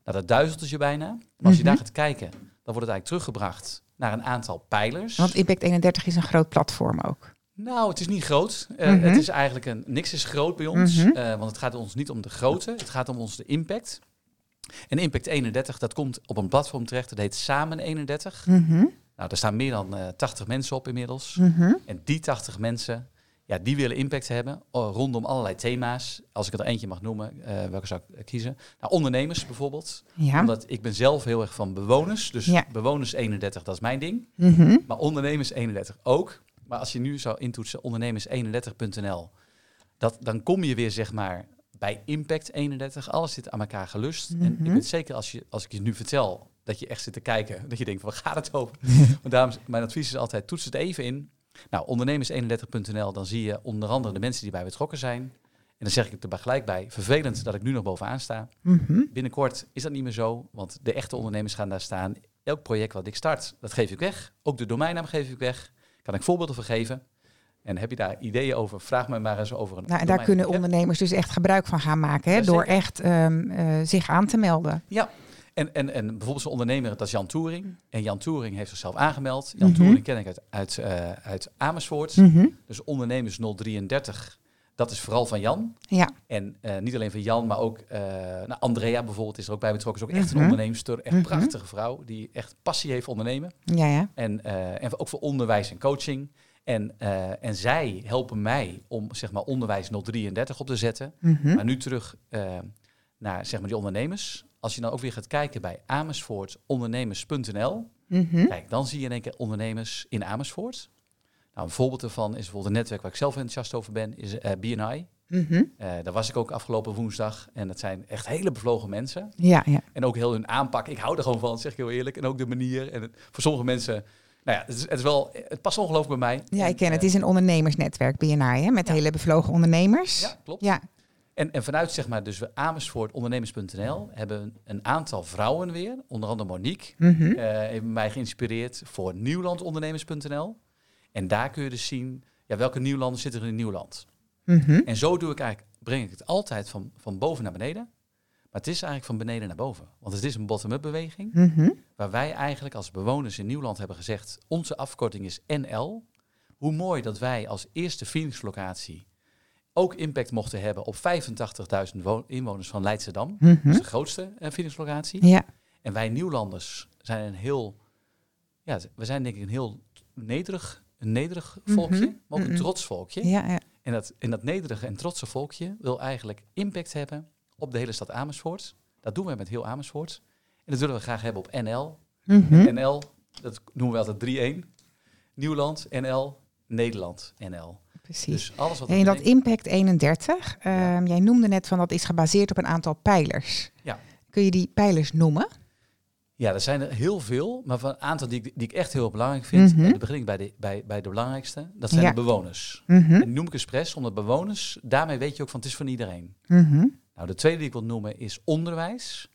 nou dat duizelt je bijna. Maar als je Mhm. daar gaat kijken, dan wordt het eigenlijk teruggebracht naar een aantal pijlers. Want Impact 31 is een groot platform ook. Nou, het is niet groot. Eh, Mhm. Het is eigenlijk een, niks is groot bij ons, Mhm. eh, want het gaat ons niet om de grootte, het gaat om ons de impact. En Impact 31, dat komt op een platform terecht, dat heet Samen 31. Mhm, Nou, daar staan meer dan eh 80 mensen op inmiddels. En die 80 mensen, ja, die willen impact hebben oh, rondom allerlei thema's. Als ik er eentje mag noemen, eh, welke zou ik kiezen? Nou, ondernemers bijvoorbeeld. Ja. Omdat ik ben zelf heel erg van bewoners. Dus Ja. bewoners 31, dat is mijn ding. Mhm. Maar ondernemers 31 ook. Maar als je nu zou intoetsen ondernemers31.nl, dat, dan kom je weer zeg maar bij Impact 31. Alles zit aan elkaar gelust. En ik Mhm. weet zeker als, je, als ik je nu vertel dat je echt zit te kijken, dat je denkt, waar gaat het over? Want daarom, mijn advies is altijd, toets het even in. Nou, ondernemers31.nl, dan zie je onder andere de mensen die bij betrokken zijn. En dan zeg ik er gelijk bij, vervelend dat ik nu nog bovenaan sta. Mhm. Binnenkort is dat niet meer zo, want de echte ondernemers gaan daar staan. Elk project wat ik start, dat geef ik weg. Ook de domeinnaam geef ik weg. Kan ik voorbeelden van geven. En heb je daar ideeën over, vraag me maar eens over een Nou, en daar kunnen ondernemers dus echt gebruik van gaan maken. Hè, Ja, door echt ehm, eh, zich aan te melden. Ja, en, en, en bijvoorbeeld zo'n ondernemer, dat is Jan Toering. En Jan Toering heeft zichzelf aangemeld. Jan Mhm. Toering ken ik uit, uit, eh, uit Amersfoort. Mhm. Dus ondernemers 033, dat is vooral van Jan. Ja, En eh, niet alleen van Jan, maar ook eh, nou, Andrea bijvoorbeeld is er ook bij betrokken. Is ook echt Mhm. een onderneemster, echt Mhm. prachtige vrouw die echt passie heeft ondernemen. ja, ja. En, en ook voor onderwijs en coaching. En, en zij helpen mij om zeg maar onderwijs 033 op te zetten. Mhm. Maar nu terug naar zeg maar die ondernemers. Als je dan ook weer gaat kijken bij amersfoortondernemers.nl. Mhm. Kijk, dan zie je in één keer ondernemers in Amersfoort. Nou, een voorbeeld ervan is bijvoorbeeld een netwerk waar ik zelf enthousiast over ben, is eh BNI. Mhm. Eh, daar was ik ook afgelopen woensdag. En dat zijn echt hele bevlogen mensen. Ja, ja. En ook heel hun aanpak. Ik hou er gewoon van, zeg ik heel eerlijk. En ook de manier. En het- voor sommige mensen, nou ja, het, is, het, is wel, het past ongelooflijk bij mij. Ja, ik ken het. eh, Het is een ondernemersnetwerk, BNI, hè, met Ja. hele bevlogen ondernemers. Ja, klopt. Ja. En, en vanuit zeg maar, dus we Amersfoortondernemers.nl hebben een aantal vrouwen weer, onder andere Monique, heeft mij geïnspireerd voor Nieuwlandondernemers.nl. En daar kun je dus zien, ja, welke Nieuwlanders zitten er in Nieuwland. Mhm. En zo doe ik eigenlijk, breng ik het altijd van, van boven naar beneden. Maar het is eigenlijk van beneden naar boven. Want het is een bottom-up beweging. Mhm. Waar wij eigenlijk als bewoners in Nieuwland hebben gezegd, onze afkorting is NL. Hoe mooi dat wij als eerste Phoenix-locatie ook impact mochten hebben op 85.000 wo- inwoners van Leidschendam. Dat Mhm. is de grootste Phoenix-locatie. Ja. En wij Nieuwlanders zijn een heel, ja, we zijn denk ik een heel nederig, een nederig volkje, Mhm. maar ook een Mhm. trots volkje. Ja, ja. En dat, en dat nederige en trotse volkje wil eigenlijk impact hebben op de hele stad Amersfoort. Dat doen wij met heel Amersfoort. En dat willen we graag hebben op NL. NL, dat noemen we altijd 3-1. Nieuwland, NL, Nederland, NL. Precies. Dus alles wat En dat Impact 31, ehm, jij noemde net van dat is gebaseerd op een aantal pijlers. Ja. Kun je die pijlers noemen? Ja, er zijn er heel veel, maar van een aantal die ik, die ik echt heel belangrijk vind. Mhm. En dan begin ik bij de, bij, bij de belangrijkste. Dat zijn Ja. de bewoners. Mhm. En die noem ik expres, omdat bewoners, daarmee weet je ook van het is van iedereen. Mhm. Nou, de tweede die ik wil noemen is onderwijs.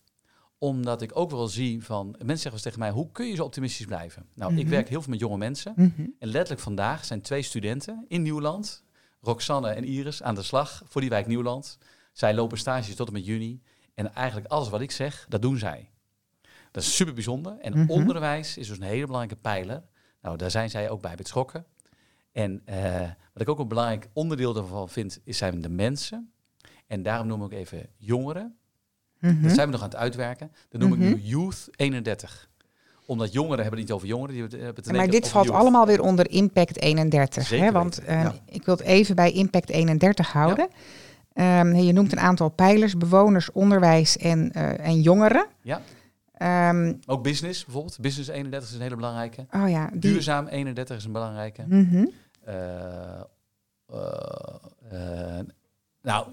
Omdat ik ook wel zie van, mensen zeggen wel eens tegen mij, hoe kun je zo optimistisch blijven? Nou, ik Mhm. werk heel veel met jonge mensen. Mhm. En letterlijk vandaag zijn twee studenten in Nieuwland, Roxanne en Iris, aan de slag voor die wijk Nieuwland. Zij lopen stage tot en met juni. En eigenlijk alles wat ik zeg, dat doen zij. Dat is super bijzonder. En Mhm. onderwijs is dus een hele belangrijke pijler. Nou, daar zijn zij ook bij betrokken. En eh, wat ik ook een belangrijk onderdeel daarvan vind, is zijn de mensen. En daarom noem ik even jongeren. Mhm. Dat zijn we nog aan het uitwerken. Dan noem Mhm. ik nu Youth 31. Omdat jongeren hebben het niet over jongeren. Die hebben het maar dit valt youth. allemaal weer onder Impact 31. Zeker Hè? Want eh, ja. ik wil het even bij Impact 31 houden. Ehm, je noemt een aantal pijlers, bewoners, onderwijs en, eh, en jongeren. Ja. Ehm, Ook business bijvoorbeeld. Business 31 is een hele belangrijke. oh ja, die. Duurzaam 31 is een belangrijke. Mhm. Eh, eh, nou,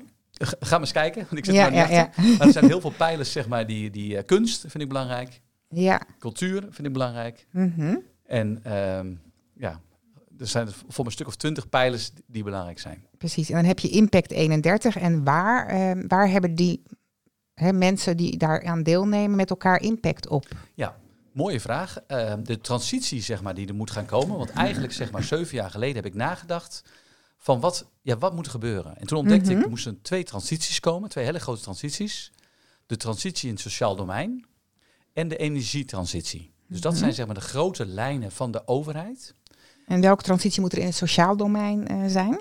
ga maar eens kijken. Want ik zit Ja, er ja. Maar er zijn heel veel pijlers, zeg maar, die, die eh, kunst vind ik belangrijk. Ja. Cultuur vind ik belangrijk. Mhm. En ehm, ja, er zijn voor een stuk of twintig pijlers die- belangrijk zijn. Precies. En dan heb je Impact 31. En waar, ehm, waar hebben die hè, mensen die daaraan deelnemen met elkaar impact op? Mooie vraag. Eh, de transitie, zeg maar, die er moet gaan komen. Want eigenlijk, zeg maar, zeven jaar geleden heb ik nagedacht van wat, ja, wat moet er gebeuren. En toen ontdekte ik, Mhm. er moesten twee transities komen, twee hele grote transities. De transitie in het sociaal domein en de energietransitie. Dus dat Mhm. zijn, zeg maar, de grote lijnen van de overheid. En welke transitie moet er in het sociaal domein eh, zijn?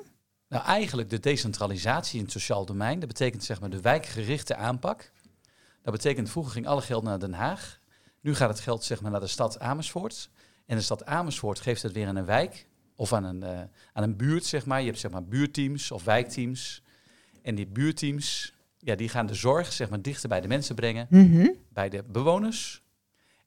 Nou, eigenlijk de decentralisatie in het sociaal domein. Dat betekent, zeg maar, de wijkgerichte aanpak. Dat betekent, vroeger ging alle geld naar Den Haag. Nu gaat het geld zeg maar, naar de stad Amersfoort. En de stad Amersfoort geeft het weer aan een wijk of aan een, eh, aan een buurt, zeg maar. Je hebt zeg maar buurteams of wijkteams. En die buurteams, ja, die gaan de zorg zeg maar, dichter bij de mensen brengen, Mhm. bij de bewoners.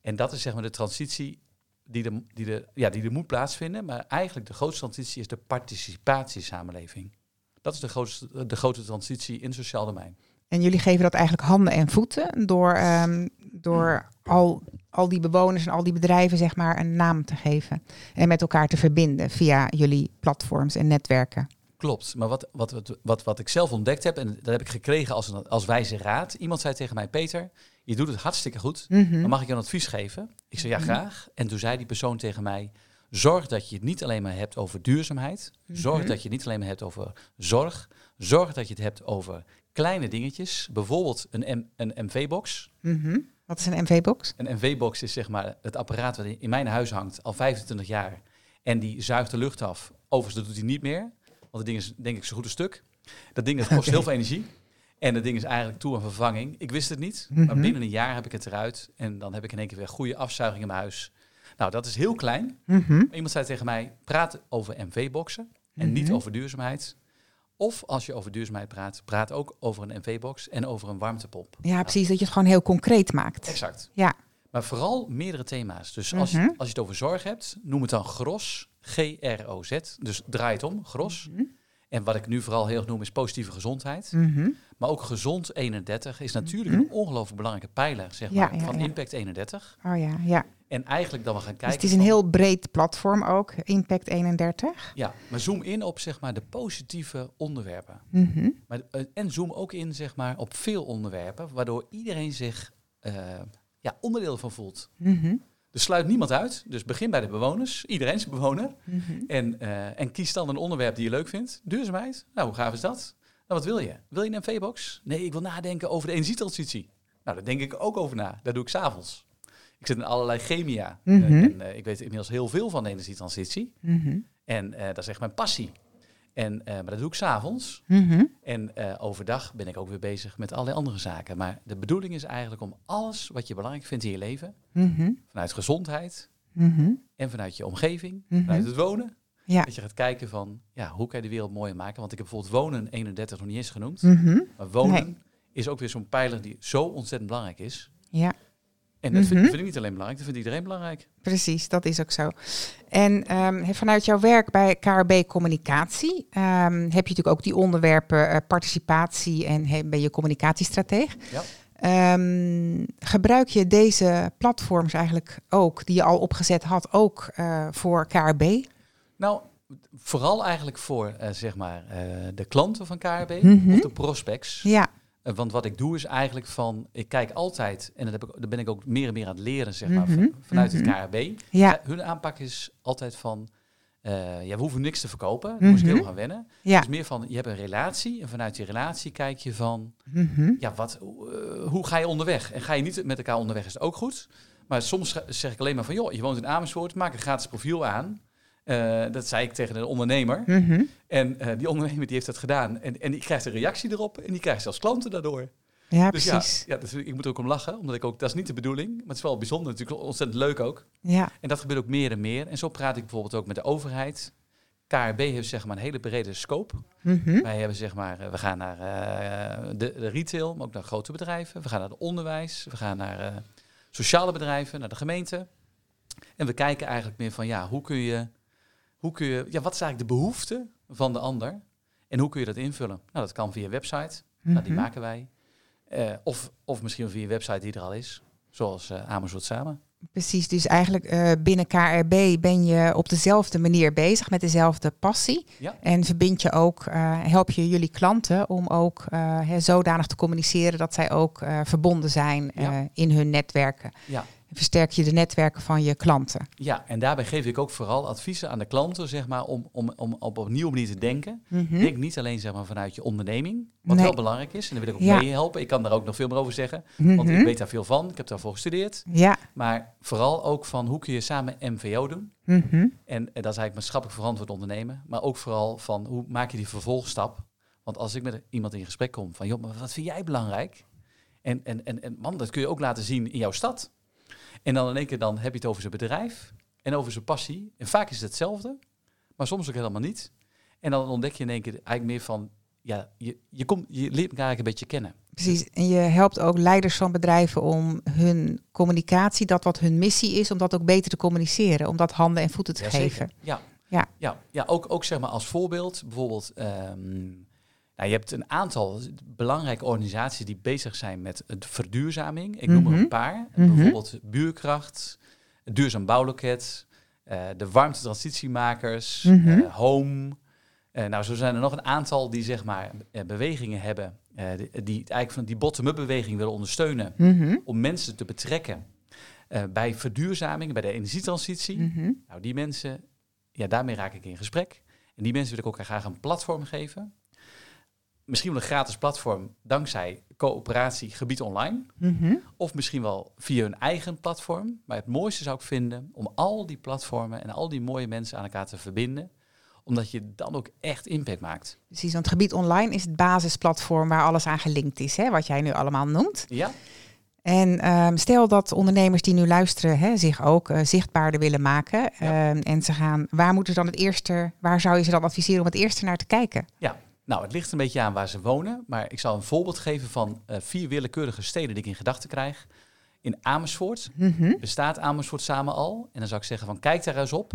En dat is zeg maar de transitie die er, die er, ja, die er moet plaatsvinden. Maar eigenlijk de grootste transitie is de participatiesamenleving. Dat is de grootste, de grote transitie in het sociaal domein. En jullie geven dat eigenlijk handen en voeten door, ehm, door al, al die bewoners en al die bedrijven zeg maar een naam te geven. En met elkaar te verbinden via jullie platforms en netwerken. Klopt, maar wat, wat, wat, wat, wat ik zelf ontdekt heb, en dat heb ik gekregen als, een, als wijze raad. Iemand zei tegen mij, Peter, je doet het hartstikke goed, maar mag ik je een advies geven? Ik zei, ja Mhm. graag. En toen zei die persoon tegen mij, zorg dat je het niet alleen maar hebt over duurzaamheid. Zorg Mhm. dat je het niet alleen maar hebt over zorg. Zorg dat je het hebt over kleine dingetjes. Bijvoorbeeld een, M- een MV-box. Mhm. Wat is een MV-box? Een MV-box is zeg maar het apparaat wat in mijn huis hangt al 25 jaar. En die zuigt de lucht af. Overigens, dat doet hij niet meer. Want het ding is denk ik zo goed een stuk. Dat ding dat kost heel veel energie. En dat ding is eigenlijk toe aan vervanging. Ik wist het niet. Maar Mhm. binnen een jaar heb ik het eruit. En dan heb ik in één keer weer goede afzuiging in mijn huis. Nou, dat is heel klein. Mhm. Iemand zei tegen mij, praat over MV-boxen. En niet over duurzaamheid. Of als je over duurzaamheid praat, praat ook over een MV-box en over een warmtepomp. Ja, precies. Dat je het gewoon heel concreet maakt. Exact. Ja. Maar vooral meerdere thema's. Dus als, Mhm. je, als je het over zorg hebt, noem het dan GROS. G-R-O-Z. Dus draai het om, GROS. Mhm. En wat ik nu vooral heel erg noem is positieve gezondheid. Mhm. Maar ook gezond 31 is natuurlijk Mhm. een ongelooflijk belangrijke pijler zeg Ja, maar, ja, van ja. Impact 31. Oh ja, ja. En eigenlijk dan we gaan kijken... Dus het is een heel breed platform ook, Impact 31. Ja, maar zoom in op zeg maar, de positieve onderwerpen. Mhm. Maar, eh, en zoom ook in zeg maar, op veel onderwerpen, waardoor iedereen zich eh, ja, onderdeel van voelt. Mhm. Dus sluit niemand uit. Dus begin bij de bewoners. Iedereen is bewoner. Mhm. En, eh, en kies dan een onderwerp die je leuk vindt. Duurzaamheid. Nou, hoe gaaf is dat? Nou, wat wil je? Wil je een MV-box? Nee, ik wil nadenken over de energietransitie. Nou, daar denk ik ook over na. Dat doe ik s'avonds. Ik zit in allerlei chemia. Eh, Mhm. en eh, ik weet inmiddels heel veel van de energietransitie. Mhm. En eh, dat is echt mijn passie. En, eh, maar dat doe ik s'avonds. Mhm. En eh, overdag ben ik ook weer bezig met allerlei andere zaken. Maar de bedoeling is eigenlijk om alles wat je belangrijk vindt in je leven, Mhm. vanuit gezondheid en vanuit je omgeving, vanuit het wonen, Ja. dat je gaat kijken van, ja, hoe kan je de wereld mooier maken? Want ik heb bijvoorbeeld wonen 31 nog niet eens genoemd. Maar wonen Nee. is ook weer zo'n pijler die zo ontzettend belangrijk is. Ja, En dat vind, Mhm. vind ik niet alleen belangrijk, dat vindt iedereen belangrijk. precies. Dat is ook zo. En ehm, vanuit jouw werk bij KRB Communicatie ehm, heb je natuurlijk ook die onderwerpen eh, participatie en ben je communicatiestrateeg. Ja. Ehm, gebruik je deze platforms eigenlijk ook, die je al opgezet had, ook eh, voor KRB? Nou, vooral eigenlijk voor, eh, zeg maar, de klanten van KRB Mhm. of de prospects. Ja. Eh, Want wat ik doe is eigenlijk van, ik kijk altijd, en dat, heb ik, dat ben ik ook meer en meer aan het leren, zeg maar, Mhm, van- vanuit mhm. het KRB. Ja. Hun aanpak is altijd van, eh, ja, we hoeven niks te verkopen, daar moest ik Mhm. heel gaan wennen. Ja. Dus meer van, je hebt een relatie en vanuit die relatie kijk je van, Mhm. ja, wat, eh, hoe ga je onderweg? En ga je niet met elkaar onderweg, is het ook goed. Maar soms zeg ik alleen maar van, joh, je woont in Amersfoort, maak een gratis profiel aan. Eh, dat zei ik tegen een ondernemer. Mhm. En eh, die ondernemer die heeft dat gedaan. En, en die krijgt een reactie erop. En die krijgt zelfs klanten daardoor. Ja, Dus precies. ja, ja dus ik moet er ook om lachen. Omdat ik ook, dat is niet de bedoeling. Maar het is wel bijzonder. Natuurlijk ontzettend leuk ook. Ja. En dat gebeurt ook meer en meer. En zo praat ik bijvoorbeeld ook met de overheid. KRB heeft zeg maar een hele brede scope. Mhm. Wij hebben zeg maar, eh, we gaan naar de, de retail, maar ook naar grote bedrijven. We gaan naar het onderwijs. We gaan naar sociale bedrijven, naar de gemeente. En we kijken eigenlijk meer van, ja, hoe kun je, hoe kun je, ja, wat is eigenlijk de behoefte van de ander? En hoe kun je dat invullen? Nou, dat kan via website. Nou, die Mhm. maken wij. Eh, of, of misschien via een website die er al is. Zoals eh Amersfoort Samen. Precies, dus eigenlijk eh, binnen KRB ben je op dezelfde manier bezig met dezelfde passie. Ja. En verbind je ook, help je jullie klanten om ook hè, zodanig te communiceren dat zij ook verbonden zijn Ja. in hun netwerken. Ja. Versterk je de netwerken van je klanten. Ja, en daarbij geef ik ook vooral adviezen aan de klanten, zeg maar, om, om, om op een nieuwe manier te denken. Mhm. Denk niet alleen zeg maar, vanuit je onderneming, wat Nee. wel belangrijk is. En daar wil ik ook Ja. mee helpen. Ik kan daar ook nog veel meer over zeggen, want Mhm. ik weet daar veel van. Ik heb daarvoor gestudeerd. Ja. Maar vooral ook van hoe kun je samen MVO doen. Mhm. En, en dat is eigenlijk maatschappelijk verantwoord ondernemen. Maar ook vooral van hoe maak je die vervolgstap. Want als ik met iemand in gesprek kom van, joh, maar wat vind jij belangrijk? En, en, en, en man, dat kun je ook laten zien in jouw stad. En dan in één keer dan heb je het over zijn bedrijf en over zijn passie. En vaak is het hetzelfde, maar soms ook helemaal niet. En dan ontdek je in één keer eigenlijk meer van, ja, je, je, komt, je leert elkaar eigenlijk een beetje kennen. Precies. En je helpt ook leiders van bedrijven om hun communicatie, dat wat hun missie is, om dat ook beter te communiceren. Om dat handen en voeten te Jazeker. geven. Ja, Ja. ja, ja ook, ook zeg maar als voorbeeld, bijvoorbeeld, ehm, nou, je hebt een aantal belangrijke organisaties die bezig zijn met het verduurzaming. Ik noem er Mhm. een paar, Mhm. bijvoorbeeld Buurkracht, Duurzaam Bouwloket, eh, de Warmtetransitiemakers, Mhm. eh, Home, Eh, nou, zo zijn er nog een aantal die zeg maar bewegingen hebben, die, eigenlijk van die bottom-up beweging willen ondersteunen om mensen te betrekken bij verduurzaming, bij de energietransitie. Nou, die mensen, ja, daarmee raak ik in gesprek. En die mensen wil ik ook graag een platform geven. Misschien wel een gratis platform dankzij coöperatie gebied online. Mhm. Of misschien wel via hun eigen platform. Maar het mooiste zou ik vinden om al die platformen en al die mooie mensen aan elkaar te verbinden. Omdat je dan ook echt impact maakt. Precies, want gebied online is het basisplatform waar alles aan gelinkt is, hè, wat jij nu allemaal noemt. Ja? En ehm, stel dat ondernemers die nu luisteren hè, zich ook eh, zichtbaarder willen maken. Ja. ehm, en ze gaan, waar moeten ze dan het eerste, waar zou je ze dan adviseren om het eerste naar te kijken? Ja. Nou, het ligt een beetje aan waar ze wonen. Maar ik zal een voorbeeld geven van eh, vier willekeurige steden die ik in gedachten krijg. In Amersfoort Mhm. bestaat Amersfoort samen al. En dan zou ik zeggen van kijk daar eens op.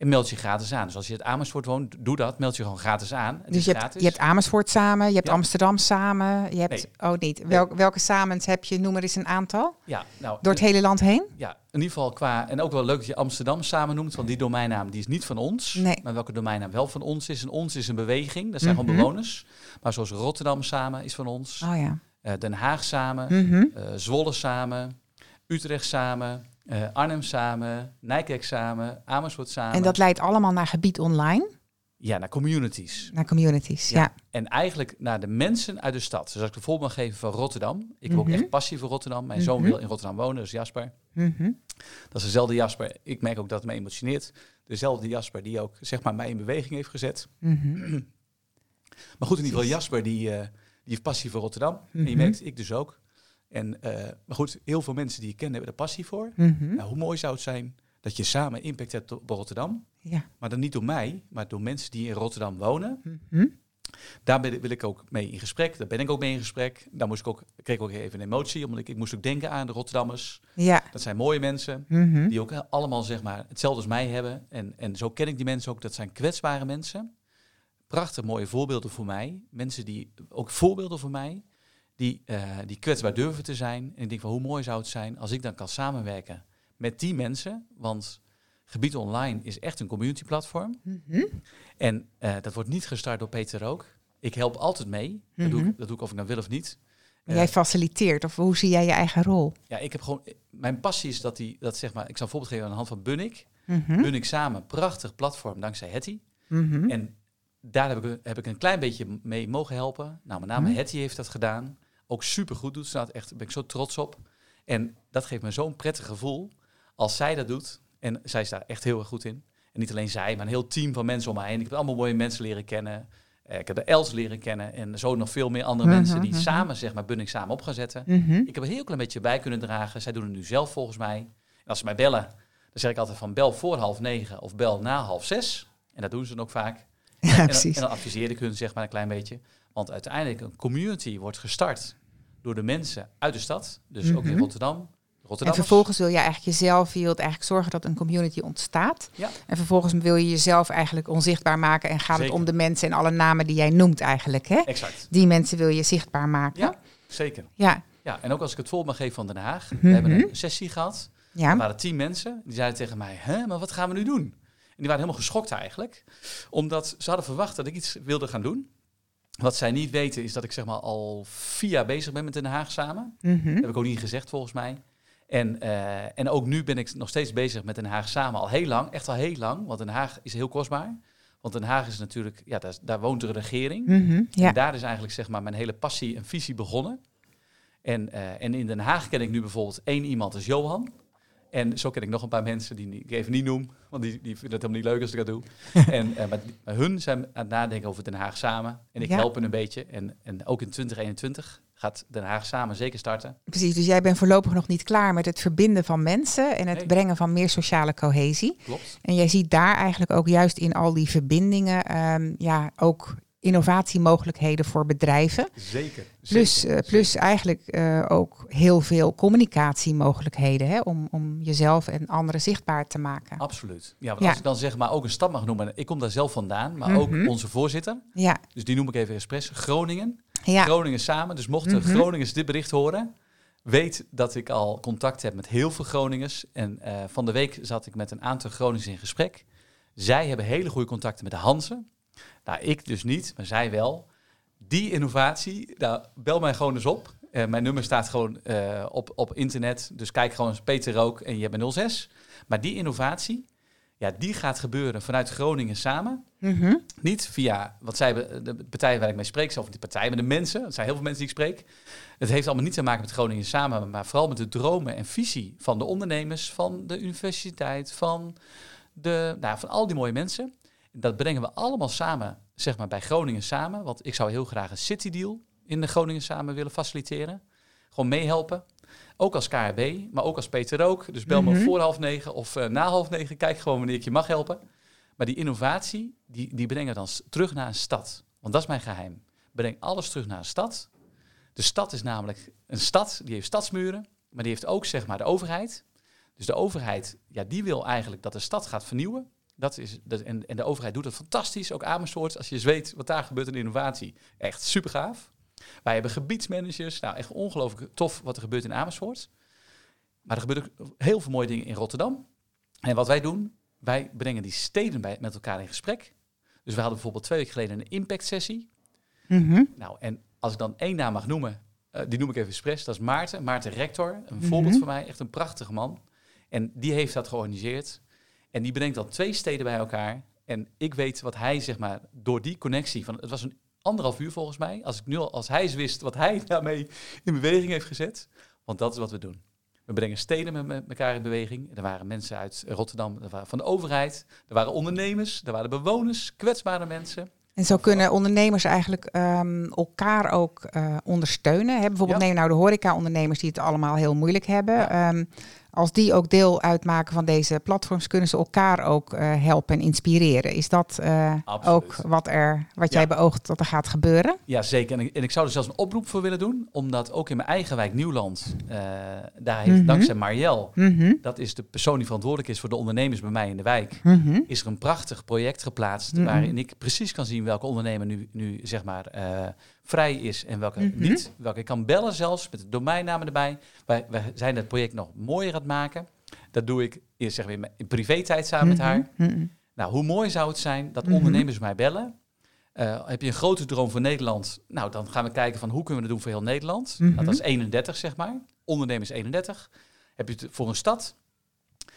En meld je gratis aan. Dus als je het Amersfoort woont, doe dat. Meld je gewoon gratis aan. Het Dus je hebt, je hebt Amersfoort samen, je hebt Ja. Amsterdam samen, je hebt, oh niet, Wel, welke samens heb je? Noem er eens een aantal. ja, nou, Door het hele land heen? Ja, in ieder geval qua... En ook wel leuk dat je Amsterdam samen noemt, want die domeinnaam die is niet van ons. Nee. Maar welke domeinnaam wel van ons is. En ons is een beweging, dat zijn Mhm. gewoon bewoners. Maar zoals Rotterdam samen is van ons. Oh ja. eh, Den Haag samen. Mhm. eh, Zwolle samen. Utrecht samen. Eh, Arnhem samen. Nijkerk samen. Amersfoort samen. En dat leidt allemaal naar gebied online, Ja, naar communities. naar communities. Ja. Ja. En eigenlijk naar de mensen uit de stad. Dus als ik de voorbeeld geven van Rotterdam. Ik heb ook Mhm. echt passie voor Rotterdam. Mijn zoon Mhm. wil in Rotterdam wonen, dus Jasper. Mhm. Dat is dezelfde Jasper. Ik merk ook dat het me emotioneert. Dezelfde Jasper die ook zeg maar, mij in beweging heeft gezet. Maar goed, in ieder geval Jasper die, eh, die heeft passie voor Rotterdam. En je merkt, ik dus ook. En, eh, maar goed, heel veel mensen die ik ken hebben er passie voor. Mhm. Nou, hoe mooi zou het zijn dat je samen impact hebt op Rotterdam. Ja. Maar dan niet door mij, maar door mensen die in Rotterdam wonen. Mhm. Daar ben, wil ik ook mee in gesprek. Daar ben ik ook mee in gesprek. Daar moest ik ook, kreeg ik ook even een emotie, omdat ik, ik moest ook denken aan de Rotterdammers. Ja. Dat zijn mooie mensen. Mhm. die ook allemaal zeg maar hetzelfde als mij hebben. En, en zo ken ik die mensen ook. Dat zijn kwetsbare mensen. Prachtig mooie voorbeelden voor mij. Mensen die, ook voorbeelden voor mij, die, eh, die kwetsbaar durven te zijn. En ik denk van hoe mooi zou het zijn als ik dan kan samenwerken met die mensen. Want Gebied Online is echt een community platform. Mhm. En eh, dat wordt niet gestart door Peter Rook. Ik help altijd mee. Dat, doe Mhm. ik, dat doe ik of ik nou wil of niet. En Eh, Jij faciliteert, of hoe zie jij je eigen rol? ja, ik heb gewoon... Mijn passie is dat die, dat zeg maar... Ik zal een voorbeeld geven aan de hand van Bunnik. Mhm. Bunnik samen, prachtig platform dankzij Hetty. Mhm. En daar heb ik, heb ik een klein beetje mee mogen helpen. Nou, met name Mhm. Hetty heeft dat gedaan. Ook super goed doet dat. Echt, daar ben ik zo trots op. En dat geeft me zo'n prettig gevoel als zij dat doet. En zij is daar echt heel erg goed in. En niet alleen zij, maar een heel team van mensen om mij heen. Ik heb allemaal mooie mensen leren kennen. Eh, ik heb de Els leren kennen. En zo nog veel meer andere Mhm, mensen die mhm. samen, zeg maar, Bunnik samen op gaan zetten. Mhm. Ik heb een heel klein beetje bij kunnen dragen. Zij doen het nu zelf volgens mij. En als ze mij bellen, dan zeg ik altijd van bel voor half negen of bel na half zes. En dat doen ze dan ook vaak. Ja, En dan, precies. en dan adviseer ik hun zeg maar een klein beetje. Want uiteindelijk een community wordt gestart door de mensen uit de stad. Dus ook in Mhm. Rotterdam. En vervolgens wil je eigenlijk jezelf, je wilt eigenlijk zorgen dat een community ontstaat. Ja. En vervolgens wil je jezelf eigenlijk onzichtbaar maken en gaat Zeker. het om de mensen en alle namen die jij noemt eigenlijk. Hè? Exact. Die mensen wil je zichtbaar maken. Ja, zeker. Ja. Ja, en ook als ik het voorbeeld mag geven van Den Haag. Mhm. We hebben een sessie gehad. Ja. Er waren tien mensen. Die zeiden tegen mij, hè, maar wat gaan we nu doen? En die waren helemaal geschokt eigenlijk. Omdat ze hadden verwacht dat ik iets wilde gaan doen. Wat zij niet weten is dat ik zeg maar al vier jaar bezig ben met Den Haag samen. Mhm. Dat heb ik ook niet gezegd volgens mij. En, eh, en ook nu ben ik nog steeds bezig met Den Haag samen. Al heel lang, echt al heel lang. Want Den Haag is heel kostbaar. Want Den Haag is natuurlijk, ja, daar, daar woont de regering. Mhm. Ja. En daar is eigenlijk zeg maar mijn hele passie en visie begonnen. En, eh, en in Den Haag ken ik nu bijvoorbeeld één iemand, dat is Johan. En zo ken ik nog een paar mensen die ik even niet noem, want die, die vinden het helemaal niet leuk als ik dat doe. en, eh, maar, maar hun zijn aan het nadenken over Den Haag samen. En ik Ja. help hen een beetje. En, en ook in 2021 gaat Den Haag samen zeker starten. Precies, dus jij bent voorlopig nog niet klaar met het verbinden van mensen en het Nee. brengen van meer sociale cohesie. Klopt. En jij ziet daar eigenlijk ook juist in al die verbindingen ehm, ja, ook innovatiemogelijkheden voor bedrijven. Zeker. Plus, eh, plus eigenlijk eh, ook heel veel communicatiemogelijkheden hè, om, om jezelf en anderen zichtbaar te maken. Absoluut. Ja, want Ja. als ik dan zeg maar ook een stad mag noemen. Ik kom daar zelf vandaan, maar Mhm. ook onze voorzitter. Ja, Dus die noem ik even expres. Groningen. ja. Groningen samen. Dus mochten Mhm. Groningers dit bericht horen, weet dat ik al contact heb met heel veel Groningers. En eh, van de week zat ik met een aantal Groningers in gesprek. Zij hebben hele goede contacten met de Hansen. Nou, ik dus niet, maar zij wel. Die innovatie, nou, bel mij gewoon eens op. Uh, mijn nummer staat gewoon uh, op, op internet. Dus kijk gewoon eens Peter Rook en je hebt een 06. Maar die innovatie, ja, die gaat gebeuren vanuit Groningen samen. Mm -hmm. Niet via wat zij de partijen waar ik mee spreek, of die partijen, maar de mensen. Het zijn heel veel mensen die ik spreek. Het heeft allemaal niet te maken met Groningen samen, maar vooral met de dromen en visie van de ondernemers, van de universiteit, van, de, nou, van al die mooie mensen. Dat brengen we allemaal samen, zeg maar, bij Groningen samen. Want ik zou heel graag een city deal in de Groningen samen willen faciliteren. Gewoon meehelpen. Ook als KRB, maar ook als Peter ook. Dus bel me mhm. voor half negen of uh, na half negen. Kijk gewoon wanneer ik je mag helpen. Maar die innovatie, die, die brengen dan terug naar een stad. Want dat is mijn geheim. Breng alles terug naar een stad. De stad is namelijk een stad, die heeft stadsmuren. Maar die heeft ook zeg maar de overheid. Dus de overheid, ja, die wil eigenlijk dat de stad gaat vernieuwen. Dat is, dat, en, en de overheid doet dat fantastisch. Ook Amersfoort, als je eens weet wat daar gebeurt in innovatie. Echt super gaaf. Wij hebben gebiedsmanagers. Nou, echt ongelooflijk tof wat er gebeurt in Amersfoort. Maar er gebeuren ook heel veel mooie dingen in Rotterdam. En wat wij doen, wij brengen die steden bij, met elkaar in gesprek. Dus we hadden bijvoorbeeld twee weken geleden een impact sessie. Mhm. Nou, en als ik dan één naam mag noemen, uh, die noem ik even expres, dat is Maarten. Maarten Rector, een voorbeeld voor mij, echt een prachtige man. En die heeft dat georganiseerd. En die brengt dan twee steden bij elkaar. En ik weet wat hij, zeg maar, door die connectie van, het was een anderhalf uur volgens mij. Als ik nu al, als hij wist wat hij daarmee in beweging heeft gezet. Want dat is wat we doen. We brengen steden met, elkaar in beweging. Er waren mensen uit Rotterdam, er waren van de overheid. Er waren ondernemers, er waren bewoners, kwetsbare mensen. En zo kunnen ondernemers eigenlijk um, elkaar ook uh, ondersteunen. Hè? Bijvoorbeeld neem nou de horeca-ondernemers die het allemaal heel moeilijk hebben. Ja. Um, als die ook deel uitmaken van deze platforms, kunnen ze elkaar ook uh, helpen en inspireren. Is dat uh, ook wat, er, wat jij beoogt dat er gaat gebeuren? Ja, zeker. En ik, en ik, zou er zelfs een oproep voor willen doen, omdat ook in mijn eigen wijk Nieuwland, uh, daar heeft mm -hmm. dankzij Marielle, mm -hmm. dat is de persoon die verantwoordelijk is voor de ondernemers bij mij in de wijk, mm -hmm. is er een prachtig project geplaatst waarin ik precies kan zien welke ondernemer nu, nu zeg maar vrij is en welke mhm. niet. Welke ik kan bellen zelfs met de domeinnamen erbij. Wij, wij zijn het project nog mooier aan het maken. Dat doe ik eerst zeg weer in privé-tijd samen met mhm. haar. Mhm. Nou, hoe mooi zou het zijn dat ondernemers mij bellen. Uh, heb je een grote droom voor Nederland? Nou, dan gaan we kijken van hoe kunnen we dat doen voor heel Nederland. Nou, dat is 31, zeg maar. Ondernemers 31. Heb je het voor een stad?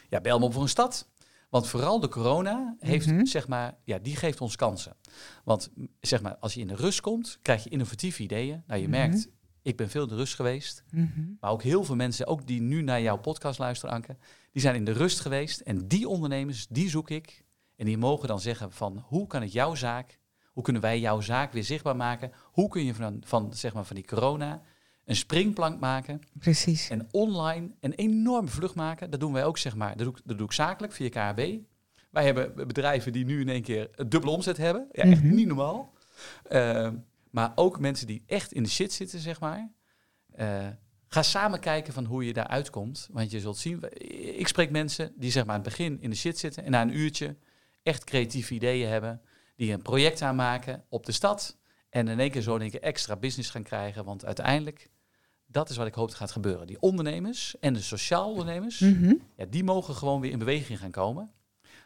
Ja, bel me op voor een stad. Want vooral de corona heeft, mhm. zeg maar, ja, die geeft ons kansen. Want zeg maar, als je in de rust komt, krijg je innovatieve ideeën. Nou, je mhm. merkt, ik ben veel in de rust geweest. Mhm. Maar ook heel veel mensen, ook die nu naar jouw podcast luisteren, Anke, die zijn in de rust geweest. En die ondernemers, die zoek ik. En die mogen dan zeggen van, hoe kan het jouw zaak, hoe kunnen wij jouw zaak weer zichtbaar maken? Hoe kun je van, van, zeg maar, van die corona een springplank maken. Precies. En online een enorme vlucht maken. Dat doen wij ook, zeg maar. Dat doe, ik, dat doe ik zakelijk via KHB. Wij hebben bedrijven die nu in één keer een dubbele omzet hebben. Ja, echt mhm. niet normaal. Uh, maar ook mensen die echt in de shit zitten, zeg maar. Uh, ga samen kijken van hoe je daar uitkomt. Want je zult zien, ik spreek mensen die zeg maar aan het begin in de shit zitten en na een uurtje echt creatieve ideeën hebben. Die een project aanmaken op de stad. En in één keer zo één keer extra business gaan krijgen. Want uiteindelijk dat is wat ik hoop dat gaat gebeuren. Die ondernemers en de sociaal ondernemers, mhm. ja, die mogen gewoon weer in beweging gaan komen.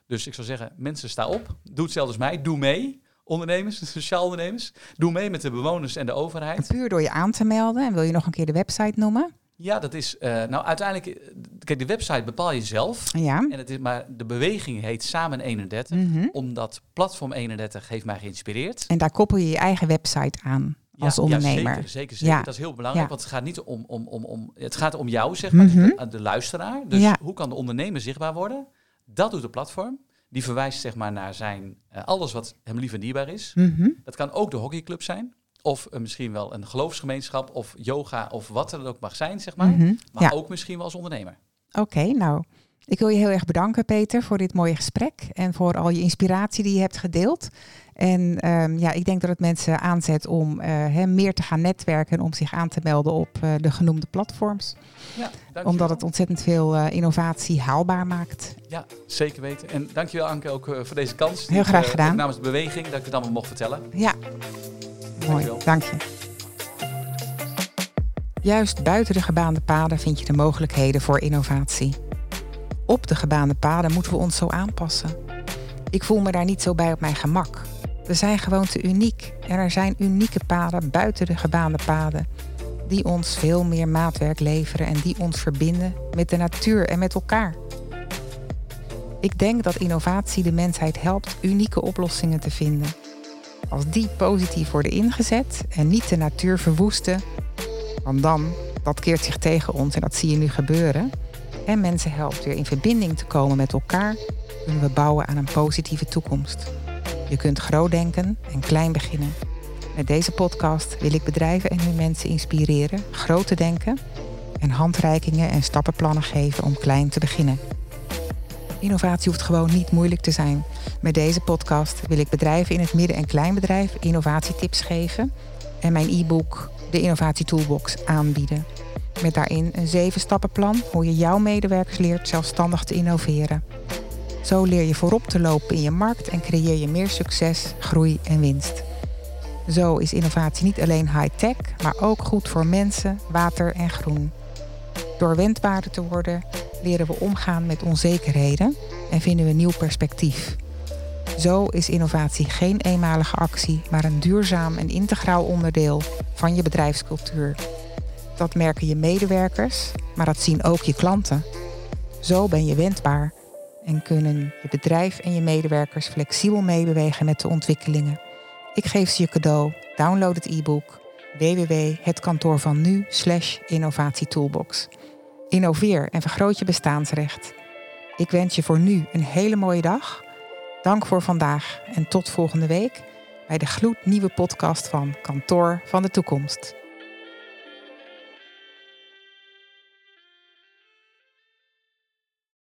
Dus ik zou zeggen, mensen sta op, doe hetzelfde als mij, doe mee. Ondernemers, sociaal ondernemers, doe mee met de bewoners en de overheid. puur door je aan te melden. En wil je nog een keer de website noemen? Ja, dat is. Uh, nou, uiteindelijk. Eh, kijk, de website bepaal je zelf. Ja. En het is, maar de beweging heet Samen 31. Mm Omdat Platform 31 heeft mij geïnspireerd. En daar koppel je je eigen website aan als ondernemer. Ja, zeker, zeker, zeker. Dat is heel belangrijk, want het gaat niet om, om, om, om het gaat om jou, zeg maar, mm de, de, luisteraar. Dus hoe kan de ondernemer zichtbaar worden? Dat doet de platform. Die verwijst zeg maar naar zijn uh, alles wat hem lief en dierbaar is. Mhm. Dat kan ook de hockeyclub zijn. Of uh, misschien wel een geloofsgemeenschap of yoga of wat er ook mag zijn, zeg maar. Mhm. Maar ook misschien wel als ondernemer. Oké, nou, ik wil je heel erg bedanken, Peter, voor dit mooie gesprek en voor al je inspiratie die je hebt gedeeld. En um, ja, ik denk dat het mensen aanzet om uh, meer te gaan netwerken en om zich aan te melden op uh, de genoemde platforms. Ja, Omdat het ontzettend veel uh, innovatie haalbaar maakt. Ja, zeker weten. En dankjewel Anke ook voor deze kans. Heel graag gedaan. namens de beweging dat ik het allemaal mocht vertellen. Ja, mooi. Dank je. Juist buiten de gebaande paden vind je de mogelijkheden voor innovatie. Op de gebaande paden moeten we ons zo aanpassen. Ik voel me daar niet zo bij op mijn gemak. We zijn gewoon te uniek en er zijn unieke paden buiten de gebaande paden die ons veel meer maatwerk leveren en die ons verbinden met de natuur en met elkaar. Ik denk dat innovatie de mensheid helpt unieke oplossingen te vinden. Als die positief worden ingezet en niet de natuur verwoesten, want dan, dat keert zich tegen ons en dat zie je nu gebeuren, en mensen helpt weer in verbinding te komen met elkaar, kunnen we bouwen aan een positieve toekomst. Je kunt groot denken en klein beginnen. Met deze podcast wil ik bedrijven en hun mensen inspireren groot te denken en handreikingen en stappenplannen geven om klein te beginnen. Innovatie hoeft gewoon niet moeilijk te zijn. Met deze podcast wil ik bedrijven in het midden- en kleinbedrijf innovatietips geven en mijn e-book, de Innovatie Toolbox, aanbieden. Met daarin een zeven stappenplan hoe je jouw medewerkers leert zelfstandig te innoveren. Zo leer je voorop te lopen in je markt en creëer je meer succes, groei en winst. Zo is innovatie niet alleen high-tech, maar ook goed voor mensen, water en groen. Door wendbaarder te worden, leren we omgaan met onzekerheden en vinden we nieuw perspectief. Zo is innovatie geen eenmalige actie, maar een duurzaam en integraal onderdeel van je bedrijfscultuur. Dat merken je medewerkers, maar dat zien ook je klanten. Zo ben je wendbaar en kunnen je bedrijf en je medewerkers flexibel meebewegen met de ontwikkelingen. Ik geef ze je cadeau. Download het e-book www.hetkantoorvannu innovatietoolbox. Innoveer en vergroot je bestaansrecht. Ik wens je voor nu een hele mooie dag. Dank voor vandaag en tot volgende week bij de gloednieuwe podcast van Kantoor van de Toekomst.